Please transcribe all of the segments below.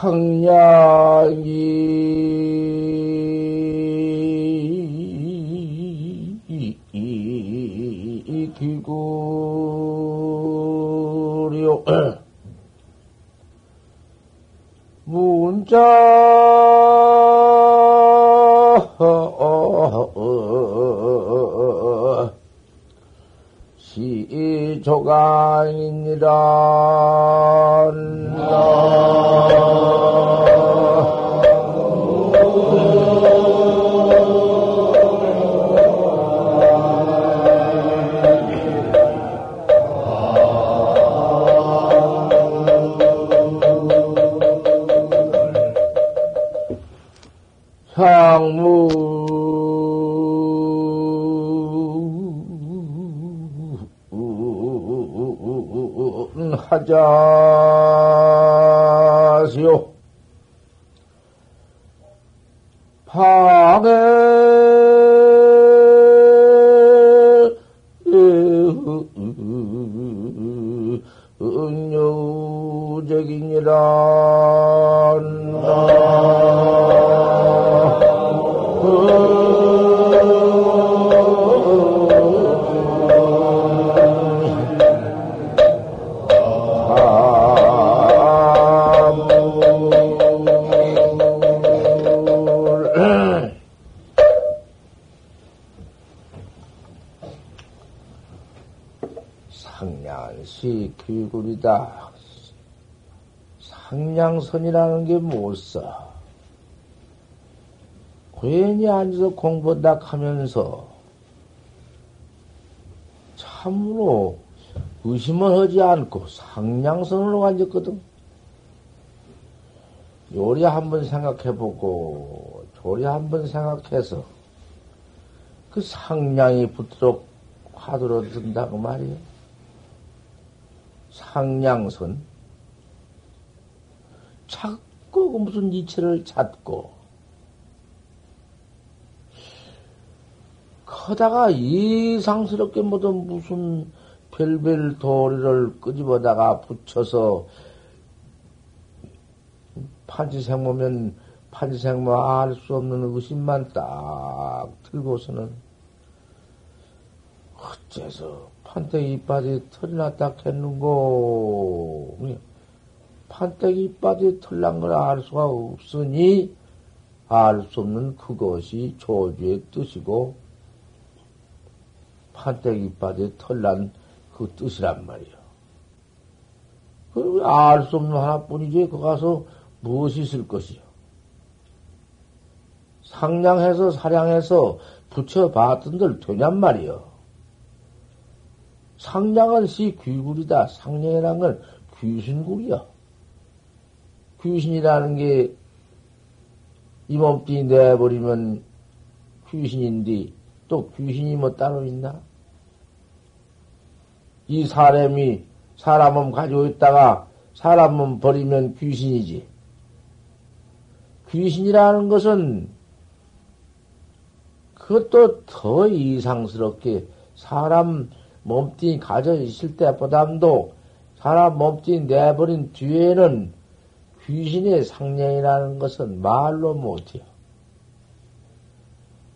상냥이 기구려 문자 시조간이니라 상무 하자시오. 방에 상냥선이라는 게못 써. 괜히 앉아서 공부한다 하면서 참으로 의심을 하지 않고 상냥선으로 앉았거든. 요리 한번 생각해보고, 조리 한번 생각해서, 그 상냥이 붙도록 화두로 든다고 말이에요. 상냥선. 자꾸 그 무슨 이체를 찾고, 커다가 이상스럽게 모두 무슨 별별 도리를 끄집어다가 붙여서 판지생모면 판지생모 알 수 없는 의심만 딱 들고서는 어째서 판때기 이빨이 털이 났다 했는고 판때기 이빨이 털난 걸 알 수가 없으니 알 수 없는 그것이 조주의 뜻이고 판때기 이빨이 털난 그 뜻이란 말이요. 알수 없는 하나뿐이지, 거 가서 무엇이 있을 것이요? 상냥해서 사량해서 붙여봤던들 되냔 말이요. 상냥은 시 귀굴이다. 상냥이란 건 귀신굴이요. 귀신이라는 게 이 몸뚱이 내버리면 귀신인데 또 귀신이 뭐 따로 있나? 이 사람이 사람 몸 가지고 있다가 사람 몸 버리면 귀신이지. 귀신이라는 것은 그것도 더 이상스럽게 사람 몸뚱이 가져 있을 때보다도 사람 몸뚱이 내버린 뒤에는 귀신의 상냥이라는 것은 말로 못해요.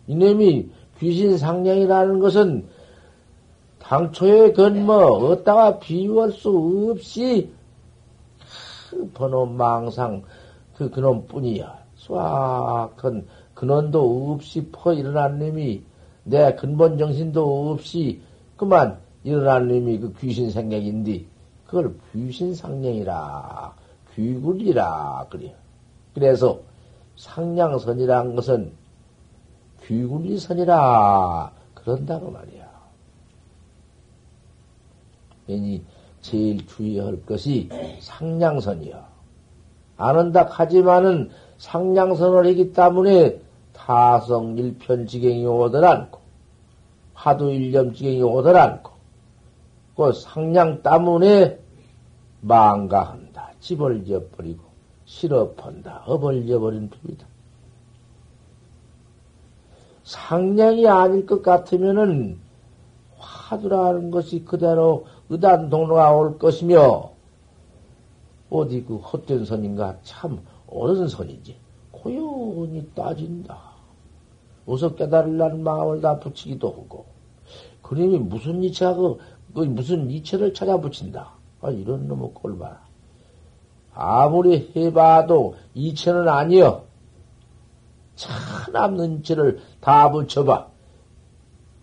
이놈이 귀신 상냥이라는 것은 당초에 건뭐 어디다가 비유할 수 없이 그 번호 망상 그 그놈 뿐이야. 수확한 근원도 없이 퍼 일어난 놈이 내 근본 정신도 없이 그만 일어난 놈이 그 귀신 생각인데 그걸 귀신 상냥이라 귀굴이라 그래. 그래서 상냥선이란 것은 귀굴이선이라 그런다고 말이야. 괜히 제일 주의할 것이 상냥선이야. 아는다 하지만은 상냥선을 하기 때문에 타성 일편지경이 오들 않고, 화두 일념지경이 오들 않고, 그 상냥 때문에 망가한다. 집을 지어버리고, 실업한다. 업을 지어버린 법이다. 상냥이 아닐 것 같으면은 화두라는 것이 그대로 의단 동로가 올 것이며, 어디 그 헛된 선인가 참 옳은 선이지. 고연히 따진다. 어서 깨달으려는 마음을 다 붙이기도 하고, 그림이 무슨 이체가 그, 그 무슨 이체를 찾아 붙인다. 아, 이런 놈의 꼴 봐라. 아무리 해봐도 이체는 아니여. 차 남는 이체를 다 붙여봐.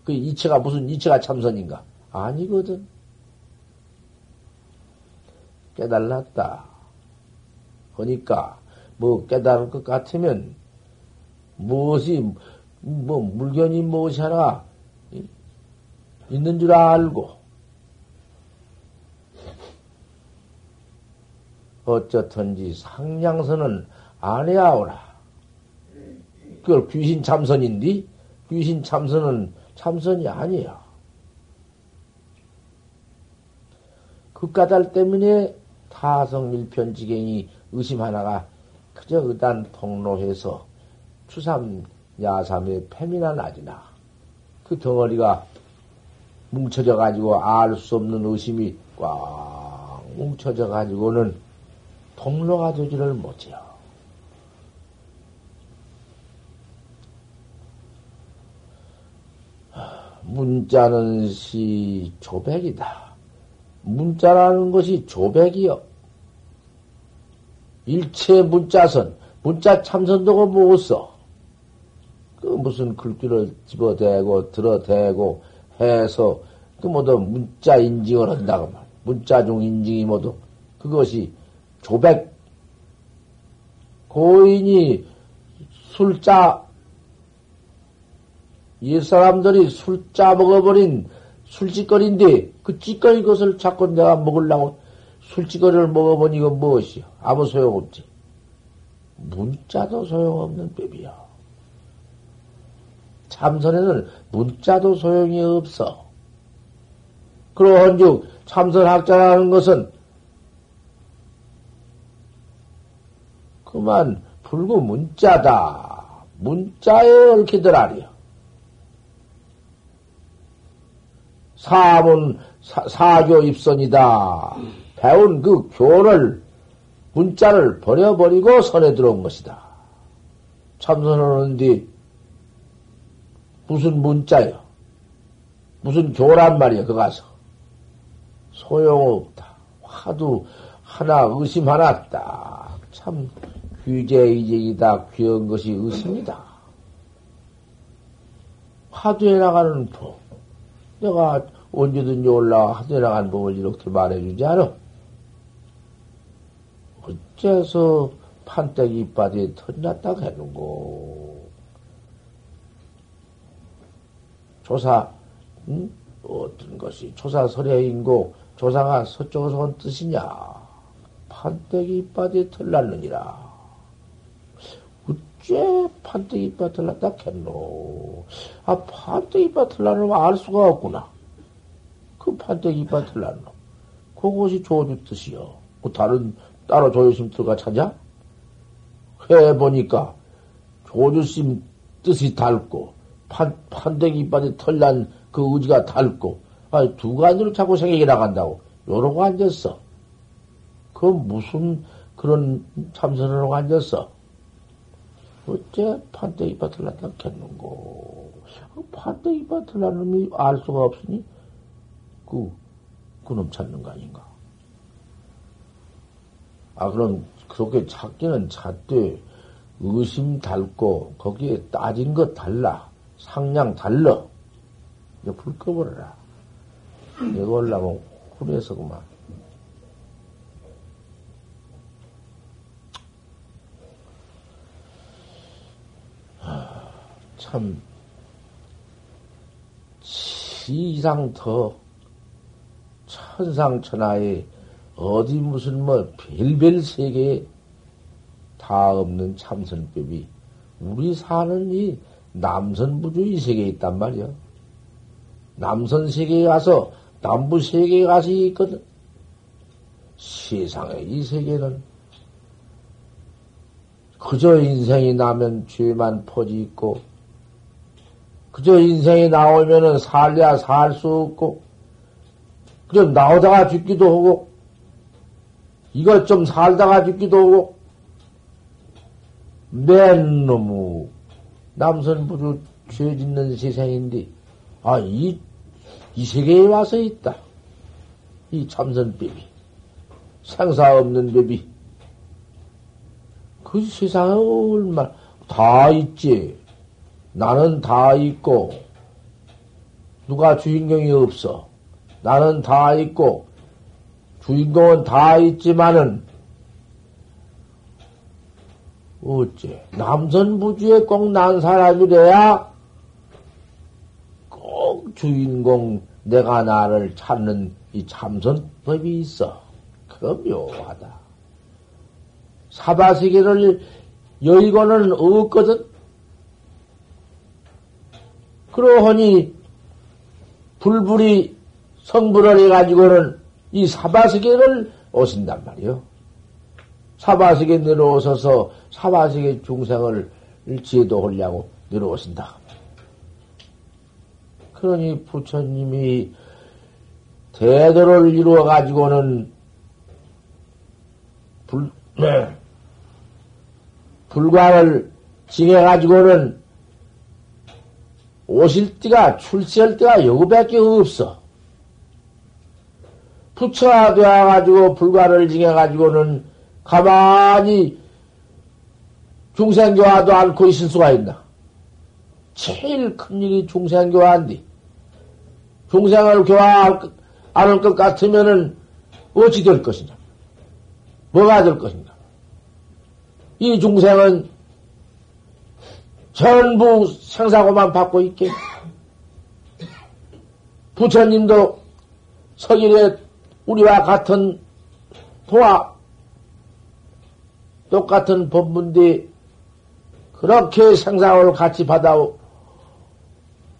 그 이체가 무슨 이체가 참선인가? 아니거든. 깨달았다. 그러니까 뭐 깨달을 것 같으면 무엇이 뭐 물건이 무엇이 하나 있는 줄 알고 어쩌든지 상냥선은 안 해야 오라. 그걸 귀신 참선인데 귀신 참선은 참선이 아니야. 그 까닭 때문에 타성 밀편지경이 의심 하나가 그저 의단 통로해서 추삼 야삼의 패미나 나지나 그 덩어리가 뭉쳐져 가지고 알 수 없는 의심이 꽉 뭉쳐져 가지고는 통로가 되지를 못해요. 문자는 시 조백이다. 문자라는 것이 조백이요. 일체 문자선, 문자 참선도가 못 써. 그 무슨 글귀를 집어대고 들어대고 해서 그 모두 문자 인증을 한다고 말. 문자 중 인증이 모두 그것이 조백 고인이 술자 옛 사람들이 술자 먹어버린 술찌거리인데 그 찌꺼리 것을 자꾸 내가 먹으려고 술찌거리를 먹어보니 이건 무엇이요? 아무 소용없지. 문자도 소용없는 법이야. 참선에는 문자도 소용이 없어. 그러한즉 참선학자라는 것은 그만 불구 문자다. 문자에 얽히들 아리요. 사문 사, 사교 입선이다. 배운 그 교를 문자를 버려버리고 선에 들어온 것이다. 참선하는데 무슨 문자요? 무슨 교란 말이야, 그 가서. 소용없다. 화두 하나, 의심 하나 딱. 참, 규제이제이다. 귀한 것이 의심이다. 화두에 나가는 법. 내가 언제든지 올라와 화두에 나가는 법을 이렇게 말해주지 않아? 어째서 판때기 이빨이 터졌다 해는고. 조사, 응? 어떤 것이 조사설해인고 조사가 서쪽에서 온 뜻이냐? 판때기 이빨이 털났느니라. 어째 판때기 털났다 했노? 아, 판때기 털났는 알 수가 없구나. 그 판때기 털났노. 그것이 조주 뜻이요. 뭐 다른 따로 조주심 들어가 찾아? 해보니까 조주심 뜻이 닳고 판, 판때기 이빨이 털난 그 의지가 닳고 두 가지로 자꾸 생각이 나간다고 요러고 앉았어. 그 무슨 그런 참선으로 앉았어? 어째 판때기 밭을 났다 겠는고? 판때기 밭을 난 놈이 알 수가 없으니 그 그놈 찾는 거 아닌가? 아 그럼 그렇게 찾기는 찾되 의심 닳고 거기에 따진 것 달라 상량 달러 이제 불 꺼버려라. 이거 올라면 쿨해서 그만. 참, 시 이상 더 천상천하에 어디 무슨 뭐 별별 세계에 다 없는 참선법이 우리 사는 이 남선부주 이 세계에 있단 말이야. 남선 세계에 가서 남부 세계에 가서 있거든. 세상에 이 세계는 그저 인생이 나면 죄만 퍼지 있고 그저 인생이 나오면은 살려야 살 수 없고 그저 나오다가 죽기도 하고 이것 좀 살다가 죽기도 하고 맨 놈의 남선부주 죄 짓는 세상인데, 아, 이, 이 세계에 와서 있다. 이 참선법이. 생사 없는 법이. 그 세상에 얼마, 다 있지. 나는 다 있고, 누가 주인공이 없어. 나는 다 있고, 주인공은 다 있지만은, 어째, 남선부주에 꼭 난 사람이래야, 꼭 주인공, 내가 나를 찾는 이 참선법이 있어. 그거 묘하다. 사바세계를 여의고는 없거든? 그러하니, 불불이 성불을 해가지고는 이 사바세계를 오신단 말이요. 사바세계 내려오셔서 사바세계 중생을 지도하려고 내려오신다. 그러니 부처님이 대도를 이루어 가지고는 불, 네. 불광을 징해 가지고는 오실 때가 출세할 때가 요거밖에 없어. 부처가 되어가지고 불과를 징해가지고는 가만히 중생교화도 않고 있을 수가 있나? 제일 큰 일이 중생교화인데, 중생을 교화할 않을 것 같으면은 어찌 될 것이냐? 뭐가 될 것인가? 이 중생은 전부 생사고만 받고 있게. 부처님도 서길에 우리와 같은 도와 똑같은 법문데 그렇게 생사를 같이 받아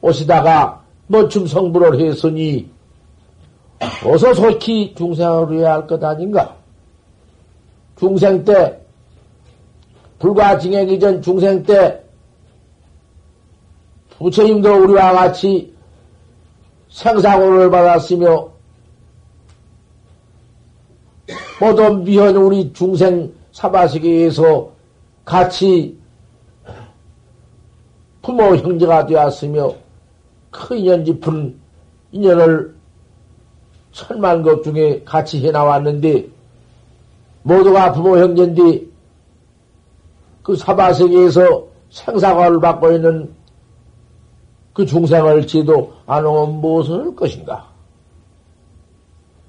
오시다가 뭐춤 성불을 했으니 어서 속히 중생을 해야 할 것 아닌가? 중생 때 불과 징하기 전 중생 때 부처님도 우리와 같이 생사고를 받았으며 모두 미현 우리 중생 사바세계에서 같이 부모 형제가 되었으며 큰 인연 깊은 인연을 천만 것 중에 같이 해나왔는데 모두가 부모 형제인데 그 사바세계에서 생사과를 받고 있는 그 중생을 지도 안 오면 무엇을 할 것인가?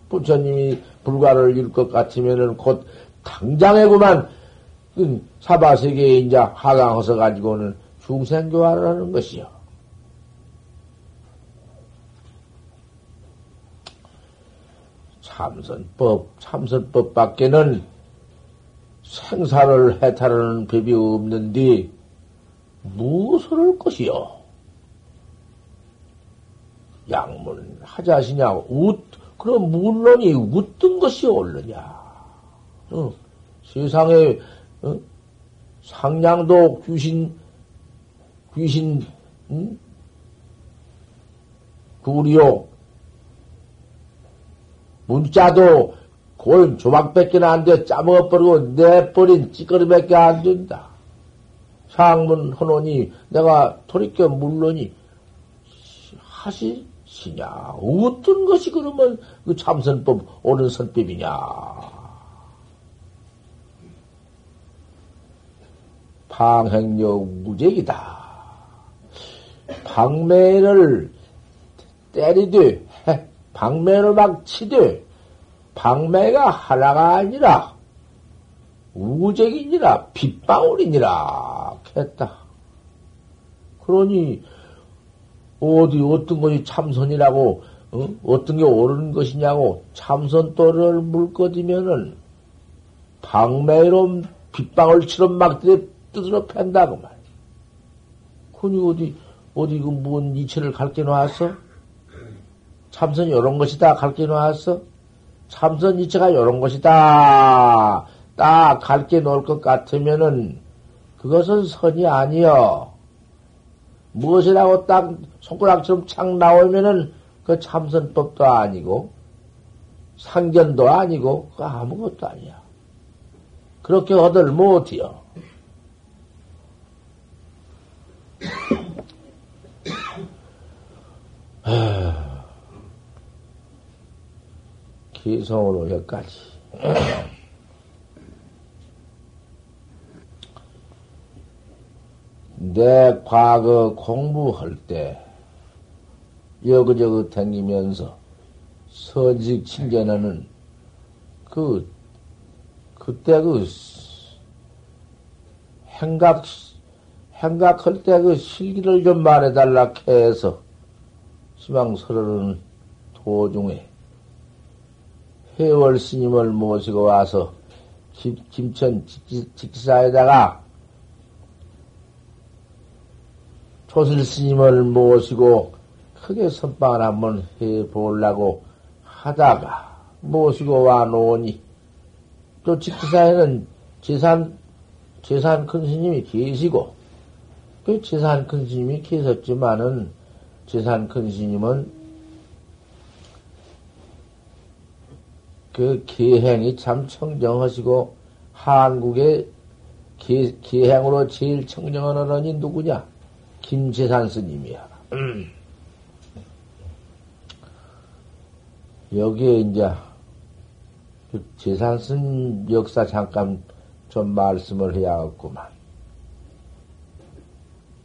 부처님이 불가를 이룰 것 같으면은 곧 당장에구만 그 사바세계에 이제 하강해서 가지고는 중생교화를 하는 것이요. 참선법, 참선법 밖에는 생사를 해탈하는 법이 없는데 무엇을 할 것이요? 양문 하자시냐? 웃, 그럼 물론이 웃던 것이 옳느냐? 어, 세상에 어? 상냥도 귀신 귀신 응? 구리요 문자도 골 조막밖에 안 돼. 짜먹어버리고 내버린 찌꺼리밖에 안 된다. 상문 헌원이 내가 돌이켜 물론이 하시시냐. 어떤 것이 그러면 그 참선법, 옳은 선법이냐. 방행력 무적이다. 방매를 때리되, 방매를 막 치되, 방매가 하나가 아니라 우적이니라 빗방울이니라 했다. 그러니 어디 어떤 것이 참선이라고 어? 떤게 옳은 것이냐고 참선도를 물거디면은 방매로 빗방울처럼 막 뜯으러 팬다고 말. 그니 어디 어디 그뭔 이체를 갈게 놨어? 참선이 이런 것이 다 갈게 놨어? 참선 이체가 이런 것이다. 딱 갈게 놓을 것 같으면은 그것은 선이 아니여. 무엇이라고 딱 손가락처럼 착 나오면은 그 참선법도 아니고 상견도 아니고 그 아무것도 아니야. 그렇게 얻을 못해요. 기성으로 여기까지. 내 과거 공부할 때 여기저기 다니면서 선식 친견하는 그 그때 그 행각 행각할 때 그 실기를 좀 말해달라 해서 시방서로는 도중에 해월 스님을 모시고 와서 김, 김천 직사에다가 조실 스님을 모시고 크게 선방을 한번 해 보려고 하다가 모시고 와 놓으니 또 직사에는 재산 재산 큰 스님이 계시고 그 재산 큰 스님이 계셨지만은 재산 큰 스님은 그 계행이 참 청정하시고 한국의 계, 계행으로 제일 청정한 어른이 누구냐? 김재산 스님이야. 음. 여기에 이제 그 재산 스님 역사 잠깐 좀 말씀을 해야겠구만.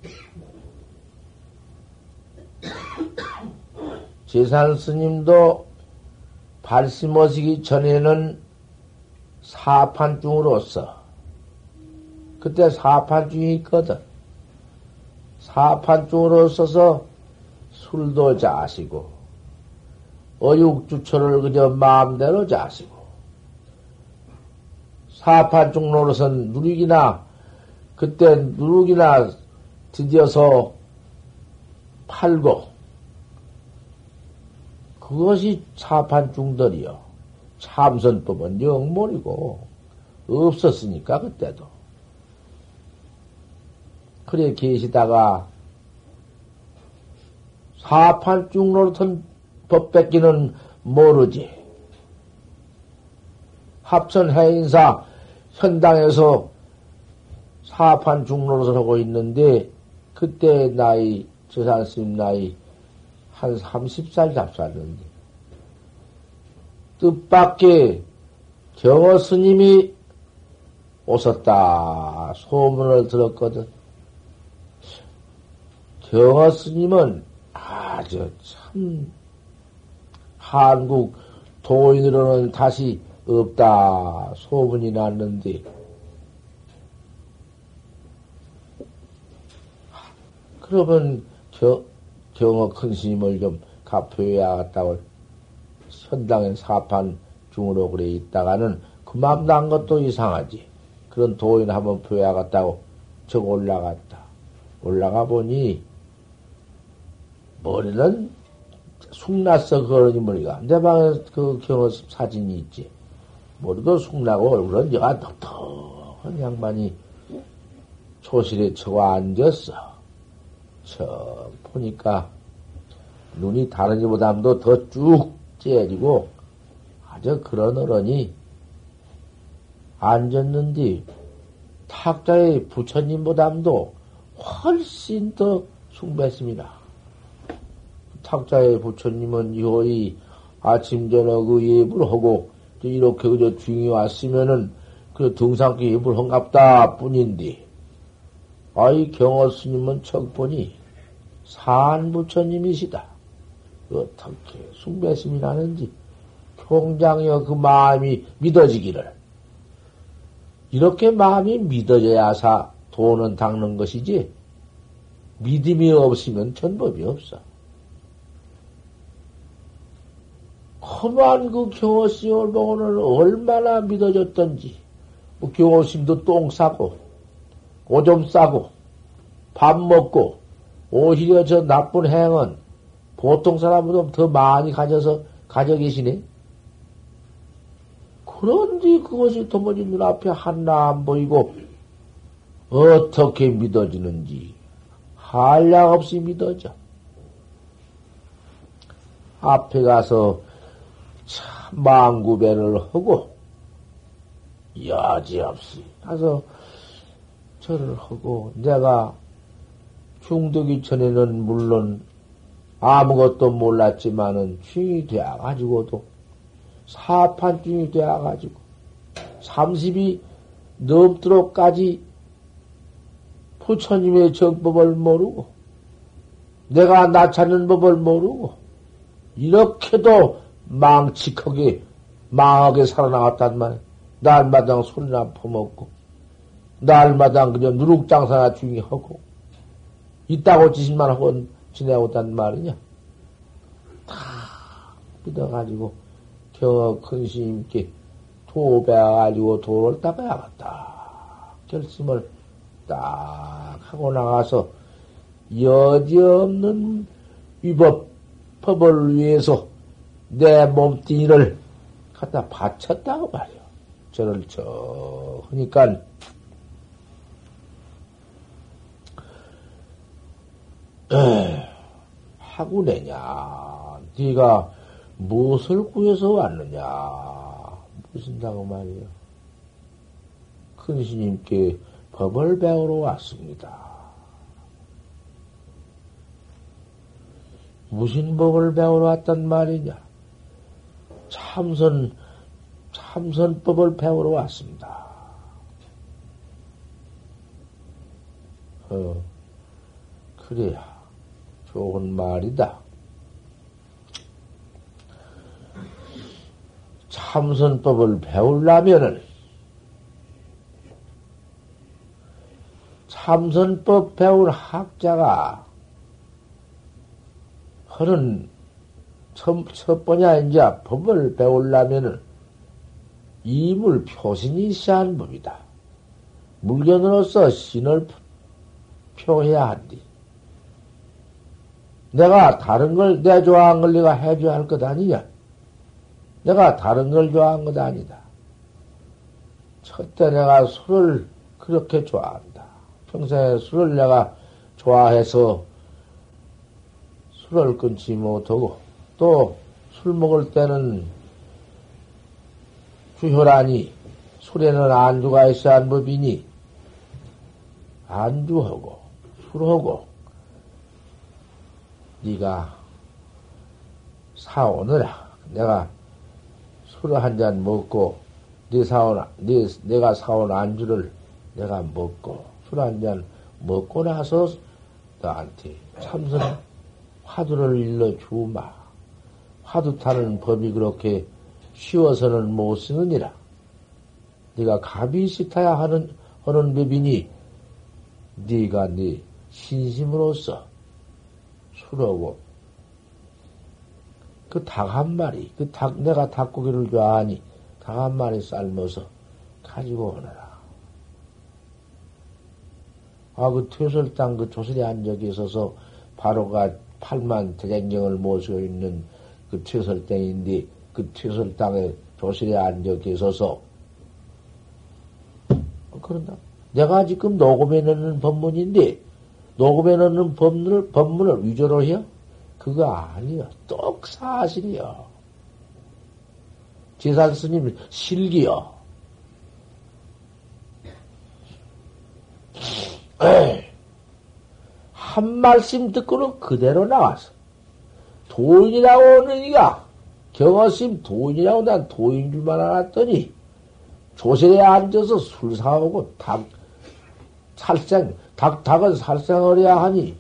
재산 스님도 발심하시기 전에는 사판중으로서 그때 사판중이 있거든. 사판중으로 서서 술도 자시고 어육주초를 그저 마음대로 자시고 사판중로로선 누룩이나 그때 누룩이나 드디어서 팔고 그것이 사판중들이요. 참선법은 영몰이고 없었으니까 그때도. 그래 계시다가 사판중로던 법 뺏기는 모르지. 합천 해인사 현당에서 사판 중로를 하고 있는데 그때 나이 저산스님 나이 한 30살 잡쌌는데, 뜻밖의 경어 스님이 오셨다 소문을 들었거든. 경어 스님은 아주 참 한국 도인으로는 다시 없다 소문이 났는데 그러면 겨, 경어 큰 스님을 좀 갚아야겠다고 현당엔 사판 중으로 그래 있다가는 그만 난 것도 이상하지. 그런 도인 한번 표야겠다고 저 올라갔다. 올라가 보니 머리는 숙났어 그러니 머리가 내 방에 그 경어 사진이 있지. 머리도 숙나고 얼굴은 여가 덕덕한 양반이 초실에 쳐고 앉았어. 저 보니까 눈이 다른 이보다도 더 쭉 째지고 아주 그런 어른이 앉았는데 탁자의 부처님보다도 훨씬 더 숭배했습니다. 탁자의 부처님은 이호이 아침 저녁 그 예불 하고 이렇게 그저 중이 왔으면은 그 등산기 예불 한갑다 뿐인데 아이 경어 스님은 척 보니 산부처님이시다. 어떻게 숭배심이 나는지 통장여 그 마음이 믿어지기를 이렇게 마음이 믿어져야사 돈은 닦는 것이지 믿음이 없으면 전법이 없어. 험한 그 경호심을 보고는 얼마나 믿어졌던지 뭐 경호심도 똥 싸고 오줌 싸고 밥 먹고 오히려 저 나쁜 행은 보통 사람보다 더 많이 가져서 가져 계시네. 그런데 그것이 도무지 눈앞에 하나 안 보이고 어떻게 믿어지는지 한량 없이 믿어져. 앞에 가서 참 망구배를 하고 여지없이 가서 절을 하고 내가 중득이 전에는 물론 아무것도 몰랐지만은 중이 되어가지고도 사판 중이 되어가지고 30이 넘도록까지 부처님의 정법을 모르고 내가 나 찾는 법을 모르고 이렇게도 망치하게 망하게 살아나갔단 말이야. 날마당 소리나 퍼먹고 날마당 그냥 누룩장사나 중이 하고 있다고 지신만 하고 지내오단 말이냐. 다 믿어가지고 겨우 큰 스님께 도배가지고 도를 닦아야겠다. 결심을 딱 하고 나가서 여지없는 위법 법을 위해서 내 몸뚱이를 갖다 바쳤다고 말이요. 저를 저 하니까 하고 내냐? 네가 무엇을 구해서 왔느냐? 무슨다고 말이요? 큰 스님께 법을 배우러 왔습니다. 무슨 법을 배우러 왔단 말이냐? 참선, 참선법을 배우러 왔습니다. 어, 그래야 좋은 말이다. 참선법을 배우려면은 참선법 배울 학자가 하는 첫, 첫 번째 이제 법을 배우려면은 이물 표신이 하는 법이다. 물건으로서 신을 표해야 한디. 내가 다른 걸, 내 좋아하는 걸 내가 해줘야 할 것 아니냐? 내가 다른 걸 좋아한 것 아니다. 첫째 내가 술을 그렇게 좋아한다. 평소에 술을 내가 좋아해서 술을 끊지 못하고 또 술 먹을 때는 주혈하니 술에는 안주가 있어야 한 법이니 안주하고 술하고 네가 사오느라 내가 술을 한 잔 먹고 네 사온 네 내가 사온 안주를 내가 먹고 술 한 잔 먹고 나서 나한테 참선 화두를 일러 주마. 화두 타는 법이 그렇게 쉬워서는 못 쓰느니라. 네가 갑이시 타야 하는 하는 법이니 네가 네 신심으로서 술하고 그닭 한 마리, 그 닭, 내가 닭고기를 좋아하니 닭 한 마리 삶아서 가지고 오너라. 아, 그 퇴설당 그 조선에 앉아 있어서 바로가 팔만 대장경을 모시고 있는 그 퇴설당인데 그 퇴설당에 조실에 앉아 계셔서 어, 그런다. 내가 지금 녹음해 놓는 법문인데 녹음해 놓는 법문을 법문을 위조로 해요? 그거 아니요. 똑 사실이요. 제산 스님 실기요. 한 말씀 듣고는 그대로 나왔어. 도인이라고 오는 이가 경어심 도인이라고 난 도인 줄만 알았더니 조실에 앉아서 술 사오고 닭 살생 닭 닭은 살생어려야 하니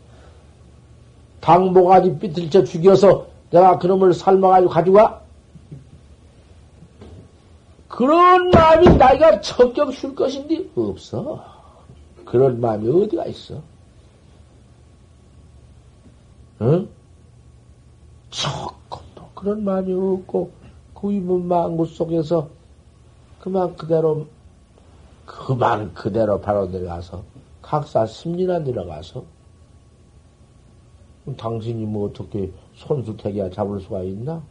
닭 모가지 삐틀쳐 죽여서 내가 그놈을 삶아가지고 가져가 그런 마음이 나이가 척격 줄 것인데 없어. 그런 마음이 어디가 있어? 응? 조금도 그런 마음이 없고 그 이문 망구 속에서 그만 그대로 그만 그대로 바로 내려가서 각사 심리나 내려가서. 당신이 뭐 어떻게 손수택이야 잡을 수가 있나?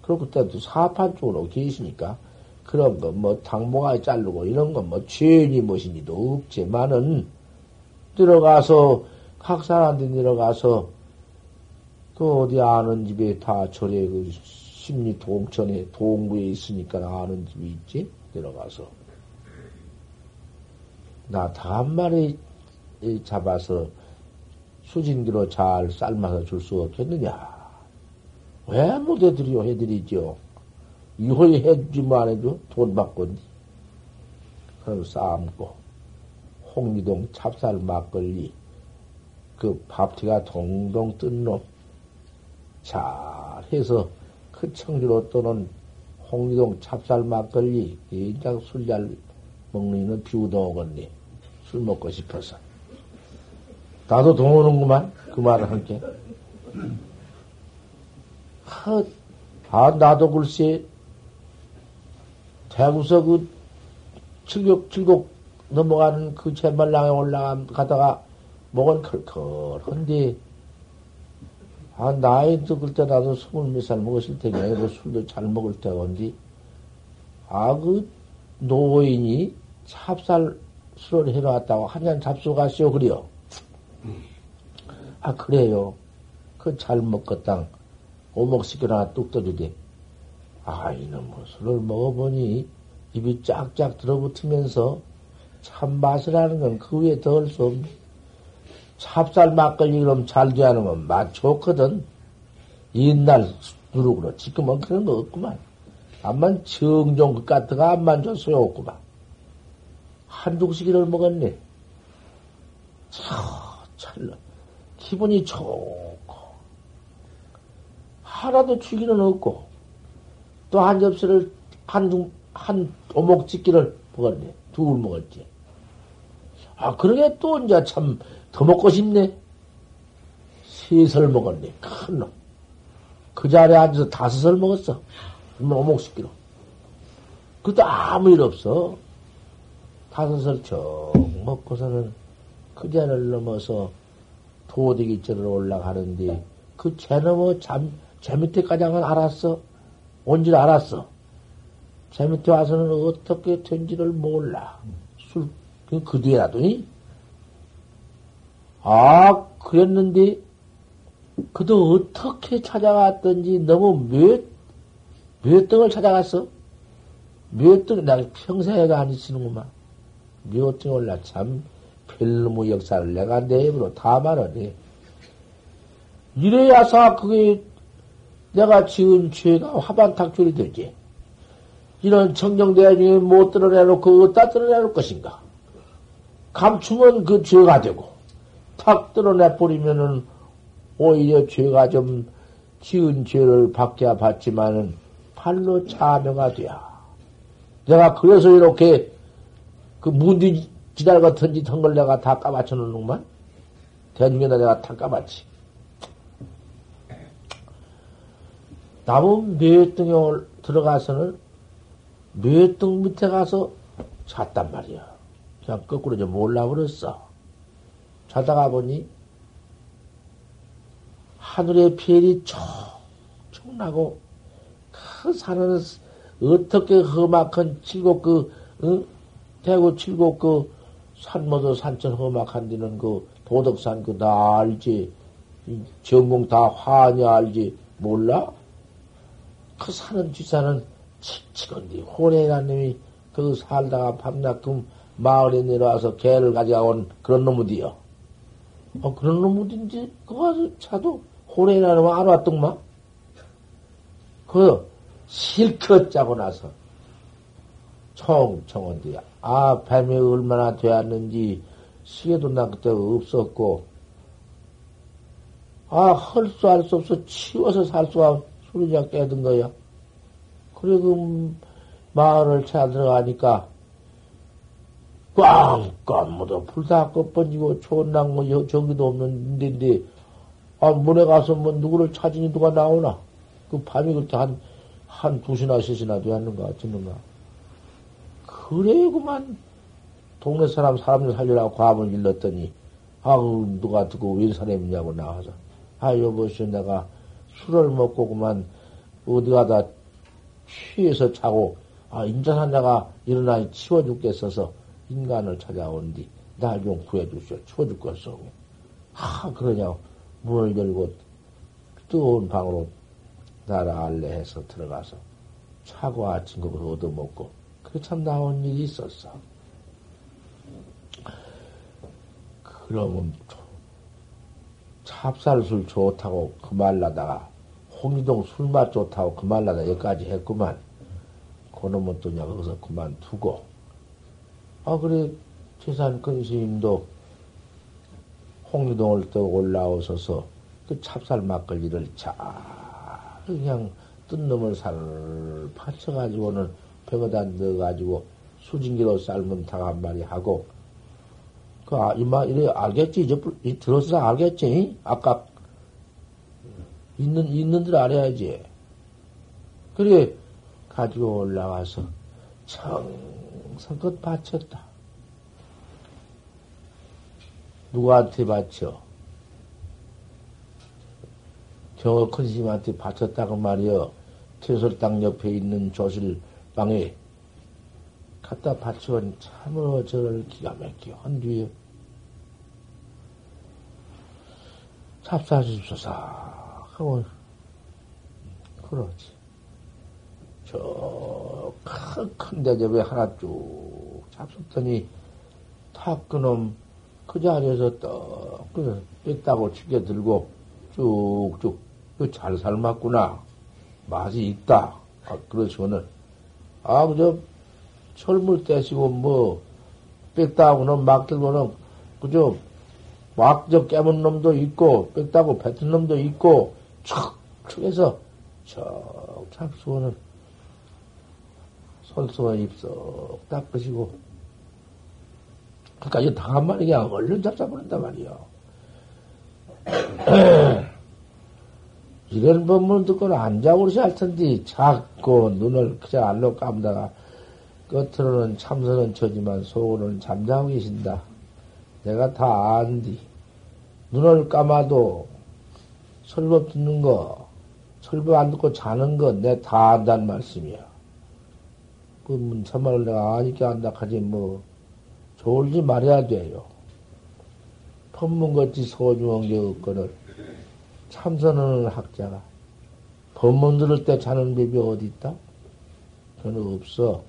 그리고 그때도 사판 쪽으로 계시니까 그런 거 뭐 당모가 자르고 이런 건뭐 죄인이 무엇이니도 없지만은 들어가서 각 사람한테 내려가서 그 어디 아는 집에 다 절에 그 심리 동천에 동구에 있으니까 아는 집이 있지? 내려가서 나다한 마리 잡아서 수진기로 잘 삶아서 줄 수 없겠느냐? 왜 못 해드리요? 해드리죠. 이호에 해주지 안 해줘? 돈 받건디. 그럼 삶고, 홍리동 찹쌀 막걸리, 그 밥티가 동동 뜬 놈, 잘 해서 그 청주로 떠는 홍리동 찹쌀 막걸리, 인장 술 잘 먹는 이는 비우도 오겠니? 술 먹고 싶어서. 나도 돈 오는구만. 그 말을 할게. 하, 아, 나도 글쎄, 대구서 그 칠곡, 칠곡 넘어가는 그 제말랑에 올라가다가 목은 컬컬한데, 아, 나이도 그때 나도 스물 몇 살 먹었을 테냐. 그 술도 잘 먹을 때건데, 아, 그 노인이 찹쌀 술을 해놨다고 한 잔 잡수 가시오, 그래요. 아, 그래요. 그 잘 먹었당. 오목 시켜나 뚝 떠주대. 아, 이놈 뭐 술을 먹어보니 입이 쫙쫙 들어붙으면서 참 맛이라는 건 그 위에 더할 수 없네. 찹쌀 막걸리 그럼 잘 돼하는 건 맛 좋거든. 옛날 누룩으로 지금은 그런 거 없구만. 암만 정종 그 같은 거 암만 좀 소용없구만. 시기를 먹었네. 참, 찰나. 기분이 좋고, 하나도 취기는 없고, 또 한 접시를, 한, 한 오목 찍기를 먹었네. 둘 먹었지. 아, 그러게 또 이제 참 더 먹고 싶네. 셋을 먹었네. 큰 놈. 그 자리에 앉아서 다섯을 먹었어. 오목 찍기로. 그것도 아무 일 없어. 다섯을 쭉 먹고서는 그 자를 넘어서 도대기절을 올라가는데 그재 넘어 잠, 재 밑에까지는 알았어. 온 줄 알았어. 재 밑에 와서는 어떻게 된지를 몰라. 술, 그, 그 뒤에 놔더니, 아, 그랬는데, 그도 어떻게 찾아갔던지 너무 몇, 몇 등을 찾아갔어? 몇 등, 나 평생에가 아니시는구만. 몇 등을 올라 참, 별놈의 역사를 내가 내 입으로 다 말하네. 이래야사 그게 내가 지은 죄가 화반탁출이 되지. 이런 청정대야 중에 못 드러내놓고 어디다 드러내놓을 것인가? 감추면 그 죄가 되고, 탁 드러내버리면은 오히려 죄가 좀 지은 죄를 받게 받지만은 팔로 참여가 돼야. 내가 그래서 이렇게 그 문디 지달 같은 짓 한 걸 내가 다 까맞춰 놓는구만. 대중에다 내가 다 까맞지. 나무 몇 등에 들어가서는 몇 등 밑에 가서 잤단 말이야. 그냥 거꾸로 이제 몰라버렸어. 자다가 보니 하늘의 별이 총총 나고 그 산은 어떻게 험악한 칠곡 그 응? 대구 칠곡 그 산모도 산천 험악한 데는 그 도덕산 그 다 알지 전공 다 화냐 알지 몰라? 그 사는 뒷산은 칙칙한데 호래한 놈이 그 살다가 밤낮 그 마을에 내려와서 개를 가져온 그런 놈이디요. 어, 그런 놈이든지 그거 차도 호래나 놈 알았던마? 그 실컷 짜고 나서 청청한데 아 뱀이 얼마나 되었는지 시계도 나 그때 없었고. 아 할 수 할 수 없어. 치워서 살 수가 소리자 깨든 거야. 그래 그 마을을 찾아 들어가니까 꽝꽝 뭐도 불다 꺼번지고 초원랑 뭐 저기도 없는 데인데 아 문에 가서 뭐 누구를 찾으니 누가 나오나. 그 밤이 그렇게 한 한 두시나 셋이나 되었는가 듣는가 그래 그만 동네 사람 사람들 살려라고 과음을 일렀더니 아우 누가 듣고 웬 사람이냐고 나와서. 아 여보시오 내가 술을 먹고 그만 어디 가다 취해서 자고 아 인자산 내가 일어나 치워 죽겠어서 인간을 찾아온 뒤 날 좀 구해주시오. 치워 죽겠어. 아 그러냐 문을 열고 뜨거운 방으로 나라 알레해서 들어가서 차고 아침 그걸 얻어먹고 그참 나온 일이 있었어. 그러면 찹쌀술 좋다고 그 말라다가 홍리동 술맛 좋다고 그 말라다 여기까지 했구만. 그놈은 또 여기서 그만두고. 아, 그래, 재산 근스님도 홍리동을 또 올라오셔서 그 찹쌀 막걸리를 잘 그냥 뜬 놈을 살 파쳐가지고는 벽에다 넣어가지고 수증기로 삶은 닭 한 마리 하고 그, 아, 이마, 이래 알겠지? 이제, 이 들어서 알겠지? 아까, 있는, 있는 들 알아야지. 그래, 가지고 올라와서 청성껏 바쳤다. 누구한테 바쳐? 경어 큰 스님한테 바쳤다고 말이여. 퇴솔당 옆에 있는 조실 방에 갖다 바치면 참으로 저를 기가 막혀 한 뒤에 찹쌀주소사 하고 그러지. 저큰큰 대접에 하나 쭉 잡섰더니 탁 그놈 그 자리에서 떡 그냥 뺐다고 치게 들고 쭉쭉 잘 삶았구나 맛이 있다. 아, 그러시면은 아 그저 철물 떼시고 뭐 뺐다고는 막 들고는 그저 막저 깨문 놈도 있고 뺐다고 뱉은 놈도 있고 촥촥 해서 척 잡수고는 손수와 입속 닦으시고 이거 당한 말이 그냥 얼른 잡숴버린단 말이야. 이런 법문 듣고는 안 자고 그러지 할 텐데 자꾸 눈을 그냥 알로 감다가 겉으로는 참선은 처지만 속으로는 잠자고 계신다. 내가 다 안디. 눈을 감아도 설법 듣는 거, 설법 안 듣고 자는 거 내 다 안다는 말씀이야. 그 참말을 내가 아니까 안다 하지 뭐 졸지 말아야 돼요. 법문 같이 소중한 게 없거늘 참선하는 학자가 법문 들을 때 자는 법이 어디 있다? 저는 없어.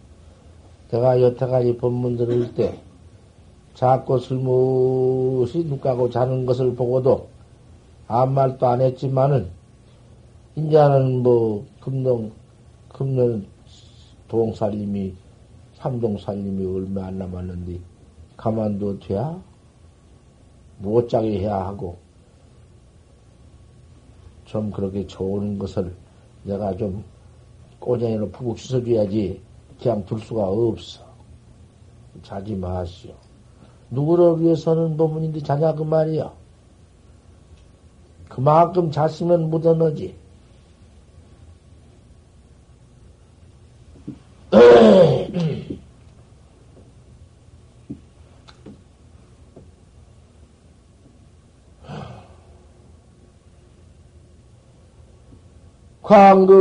내가 여태까지 법문 들을 때 자꾸 술무시 눈 까고 자는 것을 보고도 아무 말도 안 했지만은 인자는 뭐 금동 금년 동살림이 삼동살림이 얼마 안 남았는데 가만둬 돼야 못 자게 해야 하고 좀 그렇게 좋은 것을 내가 좀 꼬쟁이로 푹푹 씻어줘야지 그냥 둘 수가 없어. 자지 마시오. 누구를 위해서는 법문인데 자냐 그 말이야. 그만큼 잤으면 묻어너지. 광그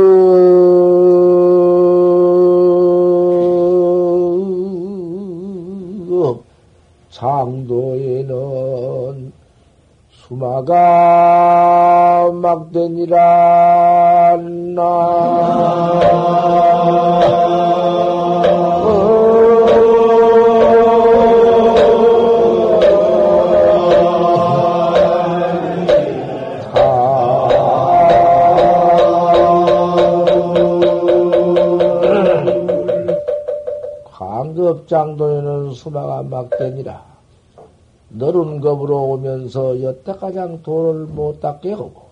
장도에는 수마가 막되니라 나 장도에는 수마가 막되니라. 너른 겁으로 오면서 여태가장 도를 못 닦게 하고,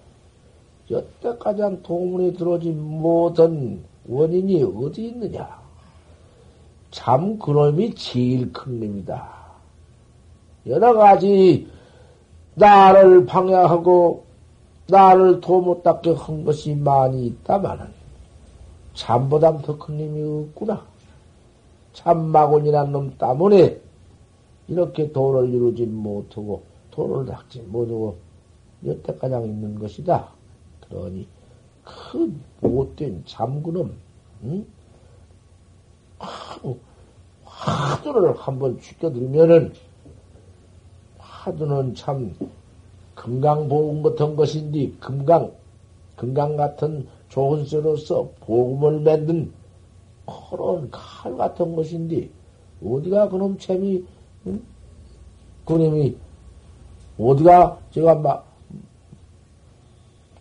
여태가장 도문이 들어오지 못한 원인이 어디 있느냐? 참 그놈이 제일 큰 놈이다. 여러 가지 나를 방해하고 나를 도 못 닦게 한 것이 많이 있다마는 잠보다 더큰 놈이 없구나. 참마곤이란 놈 때문에 이렇게 도를 이루지 못하고 도를 닦지 못하고 여태가장 있는 것이다. 그러니 큰 못된 잠구놈 응? 화두를 한번 죽여들면은 화두는 참 금강 보금 같은 것인데 금강 금강 같은 좋은 쇠로서 보금을 만든 그런 칼 같은 것인데, 어디가 그놈 챔이, 응? 그놈이, 어디가 제가 막,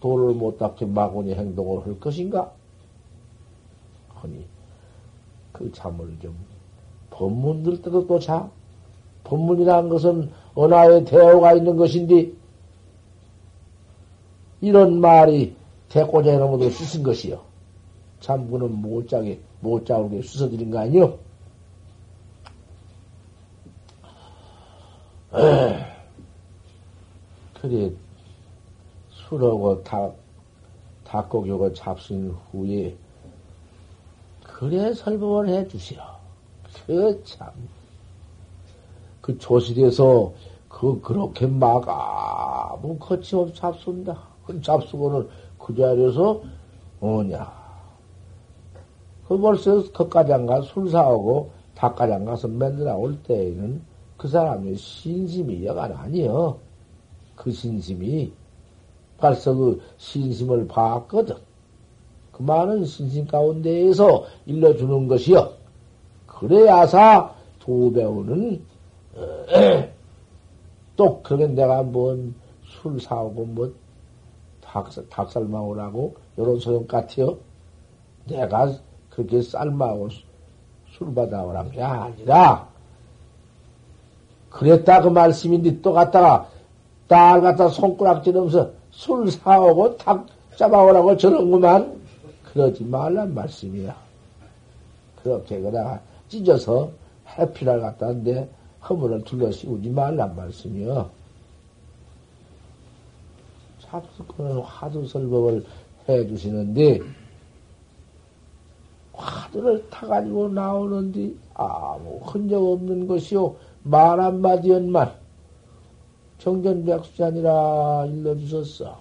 도를 못 닦게 마구니 행동을 할 것인가? 하니, 그 잠을 좀, 법문 들 때도 또 자. 법문이라는 것은 언하에 대어가 있는 것인데, 이런 말이 대꼬자에 넘어도 쓰신 것이요. 잠그는 못 자게, 못 자오게 수서드린 거 아니요? 그래, 술하고 닭, 닭고기하고 잡순 후에, 그래 설법을 해 주시오. 그 참. 그 조실에서 그 그렇게 막 아무 거침없이 잡순다. 그 잡수고는 그 자리에서 뭐냐. 그 벌써 거까지 안 가, 술 사오고 안 가서 맨날 나올 때에는 그 사람의 신심이 여간 아니여. 그 신심이 벌써 그 신심을 봤거든. 그 많은 신심 가운데에서 일러주는 것이여. 그래야사 두 배우는 또 그게 내가 뭔 술 사오고 뭐 닭살, 닭살 마오라고 요런 소용 같아요. 내가 그렇게 쌀마고 술 받아오란 게 아니라 그랬다 그 말씀인데 또 갔다가 딸 갖다 손가락질 하면서 술 사오고 닭 잡아오라고 저런구만 그러지 말란 말씀이야. 그렇게 그다가 찢어서 해피를 갖다 하는데 허물을 둘러 씌우지 말란 말씀이요. 잡수권은 화두 설법을 해 주시는데, 화두를 타가지고 나오는데 아무 흔적 없는 것이요. 말 한마디 연말. 정전백수자니라 일러주셨어.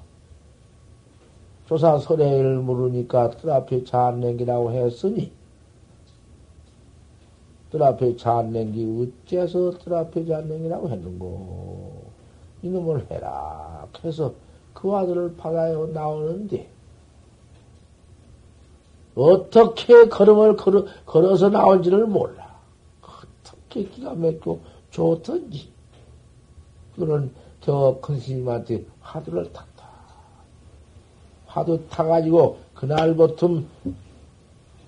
조사 설해를 물으니까 뜰 앞에 잔냉기라고 했으니, 뜰 앞에 잔냉기 어째서 뜰 앞에 잔냉기라고 했는고. 이놈을 해라. 해서 그 아들을 받아요 나오는데, 어떻게 걸음을 걸어, 걸어서 나올지를 몰라. 어떻게 기가 막히고 좋던지. 그는 저큰 스님한테 화두를 탔다. 화두 타가지고 그날부터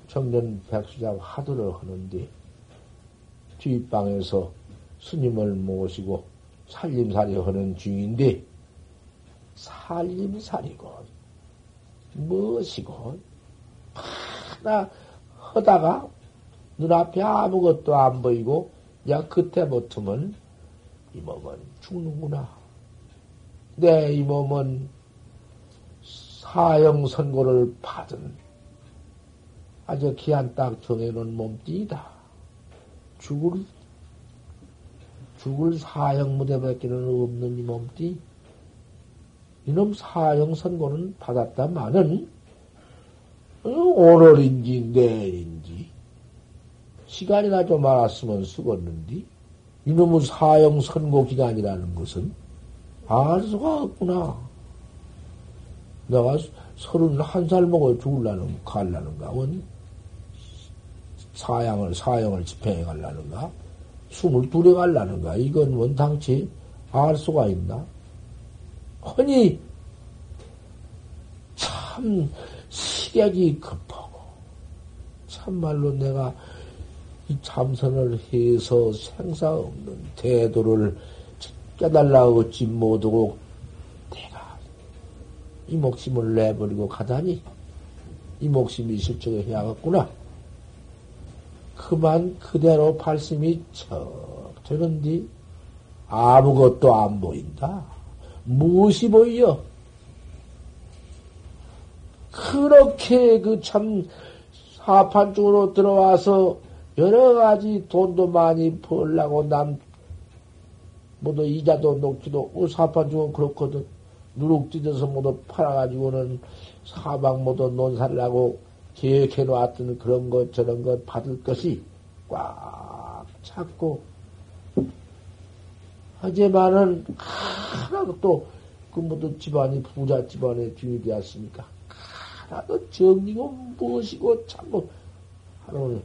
청년 백수자 화두를 하는데 뒷방에서 스님을 모시고 살림살이 하는 중인데 살림살이고 무엇이고 하나 하다가 눈앞에 아무것도 안 보이고 야 그때부터는 이 몸은 죽는구나. 내 이 몸은 사형 선고를 받은 아주 귀한 딱 정해놓은 몸뚱이다. 죽을 죽을 사형 무대밖에는 없는 이 몸뚱이. 이놈 사형 선고는 받았다마는 어, 오늘인지 내일인지. 시간이나 좀 알았으면 쓰겄는디? 이놈의 사형 선고 기간이라는 것은 알 수가 없구나. 내가 서른 한 살 먹어 죽을라는 갈라는가? 원 사형을 사형을 집행해 갈라는가? 스물둘에 갈라는가? 이건 원당치 알 수가 있나? 허니 참 시력이 급하고 참말로 내가 이 참선을 해서 생사 없는 태도를 깨달라 얻지 못하고 내가 이 목숨을 내버리고 가다니 이 목숨이 실적을 해야겠구나. 그만 그대로 발심이 척 되는디 아무것도 안 보인다. 무엇이 보여? 그렇게 그참 사판 쪽으로 들어와서 여러 가지 돈도 많이 벌라고 남 모두 이자도 녹지도 어, 사판 쪽은 그렇거든. 누룩 찢어서 모두 팔아가지고는 사방 모두 논살라고 계획해 놓았던 그런 것 저런 것 받을 것이 꽉 찼고 하지만은 하나도 그 모두 집안이 부자 집안의 주인이 되었으니까 하나도 정리고 무엇이고 참고. 하나는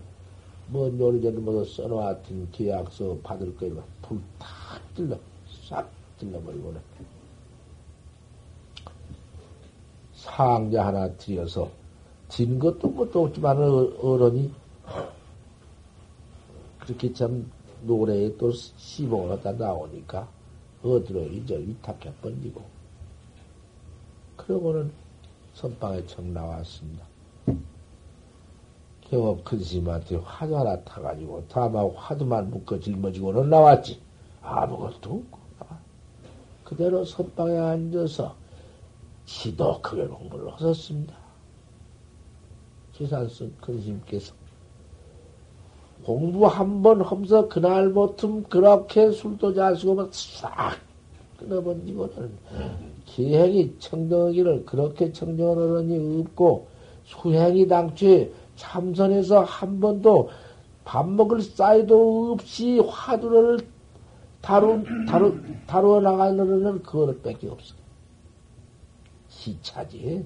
뭔 요리저리 모두 써놓았던 계약서 받을 거에 불탁 들러 싹 들러버리고는 상자 하나 들여서 진 것도 뭣도 없지만 어른이 그렇게 참 노래에 또 시봉을 갖다 나오니까 어디로 이제 위탁해 번지고. 그러고는 선방에 청 나왔습니다. 경업 큰 스님한테 화두 하나 타가지고 다만 화두만 묶어 짊어지고는 나왔지. 아무것도 없고. 그대로 선방에 앉아서 지독하게 공부를 하셨습니다. 지산선 큰 스님께서 공부 한 번 하면서 그날부터 그렇게 술도 자시고 싹 끊어버리고는 기행이 청정하기를 그렇게 청정하는 이 없고 수행이 당초에 참선해서 한 번도 밥 먹을 사이도 없이 화두를 다루, 다루, 다루어 나가려는 그것밖에 없어. 시차지.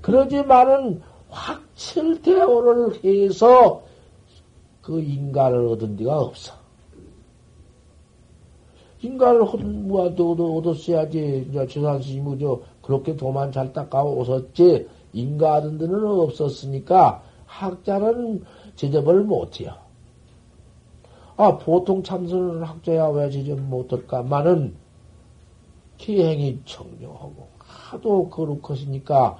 그러지만은 확철대오를 해서 그 인간을 얻은 데가 없어. 인간을 무한테 얻었어야지. 이제 최산 스님이 저 그렇게 도만 잘 닦아 오셨지. 인가 하던 데는 없었으니까 학자는 제접을 못해요. 아, 보통 참선을 학자야 왜 제접 못할까만은 기행이 청정하고 하도 거룩하시니까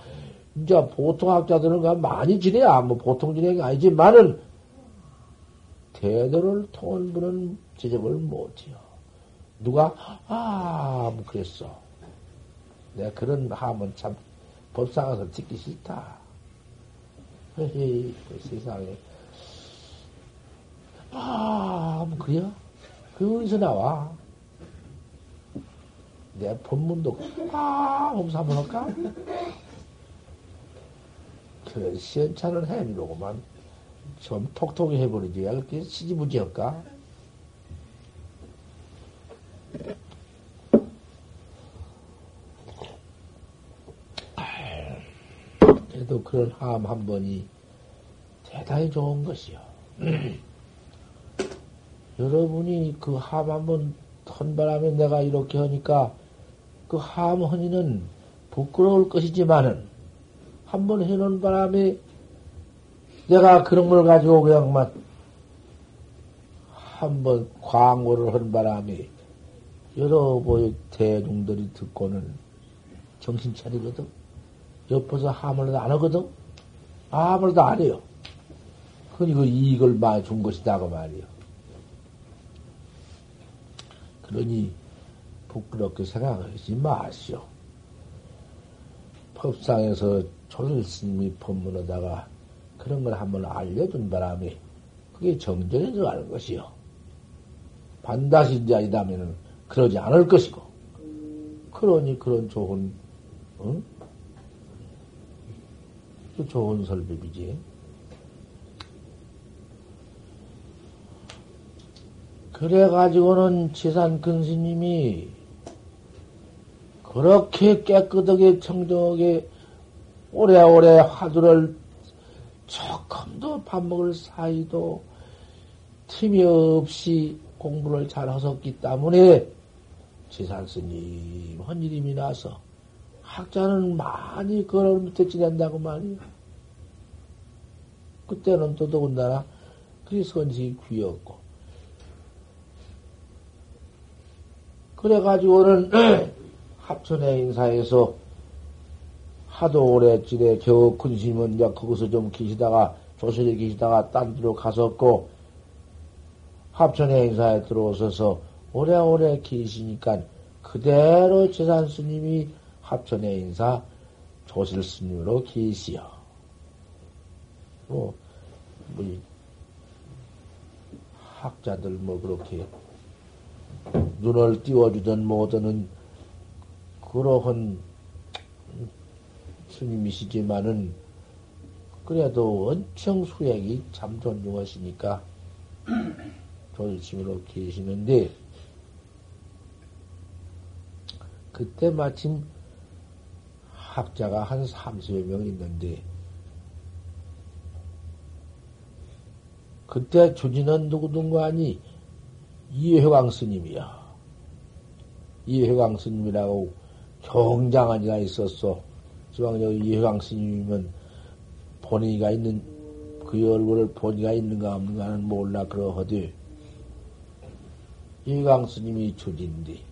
이제 보통 학자들은 많이 지내야 뭐 보통 진행이 아니지만은 대도를 통한 분은 제접을 못해요. 누가 아, 뭐 그랬어. 내가 그런 하면 참 법상에서 듣기 싫다. 헤헤, 그 세상에. 아, 뭐, 그래요? 그 어디서 나와? 내 본문도, 아, 하면서 한번 할까? 그 시원찮은 햄이로구만. 좀 톡톡히 해버리지. 그렇게 시지부지 할까? 그래도 그런 함 한 번이 대단히 좋은 것이요. 여러분이 그 함 한번 턴바람에 내가 이렇게 하니까 그함 헌이는 부끄러울 것이지만은 한 번 해놓은 바람에 내가 그런 걸 가지고 그냥만 한번 광고를 한 바람에 여러 보의 대중들이 듣고는 정신 차리거든. 옆에서 아무래도 안 하거든? 아무래도 안 해요. 그니 그 이익을 많이 준 것이다, 그 말이요. 그러니 부끄럽게 생각하지 마시오. 법상에서 조선 스님이 법문하다가 그런 걸 한번 알려준 바람에 그게 정전에 들어가는 것이요. 아니다면 그러지 않을 것이고. 그러니 그런 좋은, 응? 좋은 설법이지. 그래가지고는 지산 근스님이 그렇게 깨끗하게 청정하게 오래오래 화두를 조금도 밥 먹을 사이도 틈이 없이 공부를 잘 하셨기 때문에 지산 스님 헌일임이 나서 학자는 많이 그걸 밑에 지낸다고 말이야. 그때는 또 더군다나 그리 선식이 귀였고. 그래가지고는 합천의 인사에서 하도 오래 지내 겨우 큰 스님은 이제 거기서 좀 계시다가 조실에 계시다가 딴 데로 갔었고 합천의 인사에 들어오셔서 오래오래 계시니까 그대로 재산 스님이 합천의 인사 조실 스님으로 계시어. 뭐, 뭐, 학자들 뭐 그렇게 눈을 띄워주던 뭐든 그러한 스님이시지만은 그래도 엄청 수행이 참 존중하시니까 조실스님으로 계시는데 그때 마침 학자가 한 30여 명 있는데, 그때 주진은 누구든가 아니, 이회광 스님이야. 이회광 스님이라고 경장한 이가 있었어. 지방 여기 이해강 스님이면 본인이가 있는 그 얼굴을 본이가 있는가 없는가는 몰라 그러하되 이강 스님이 주진디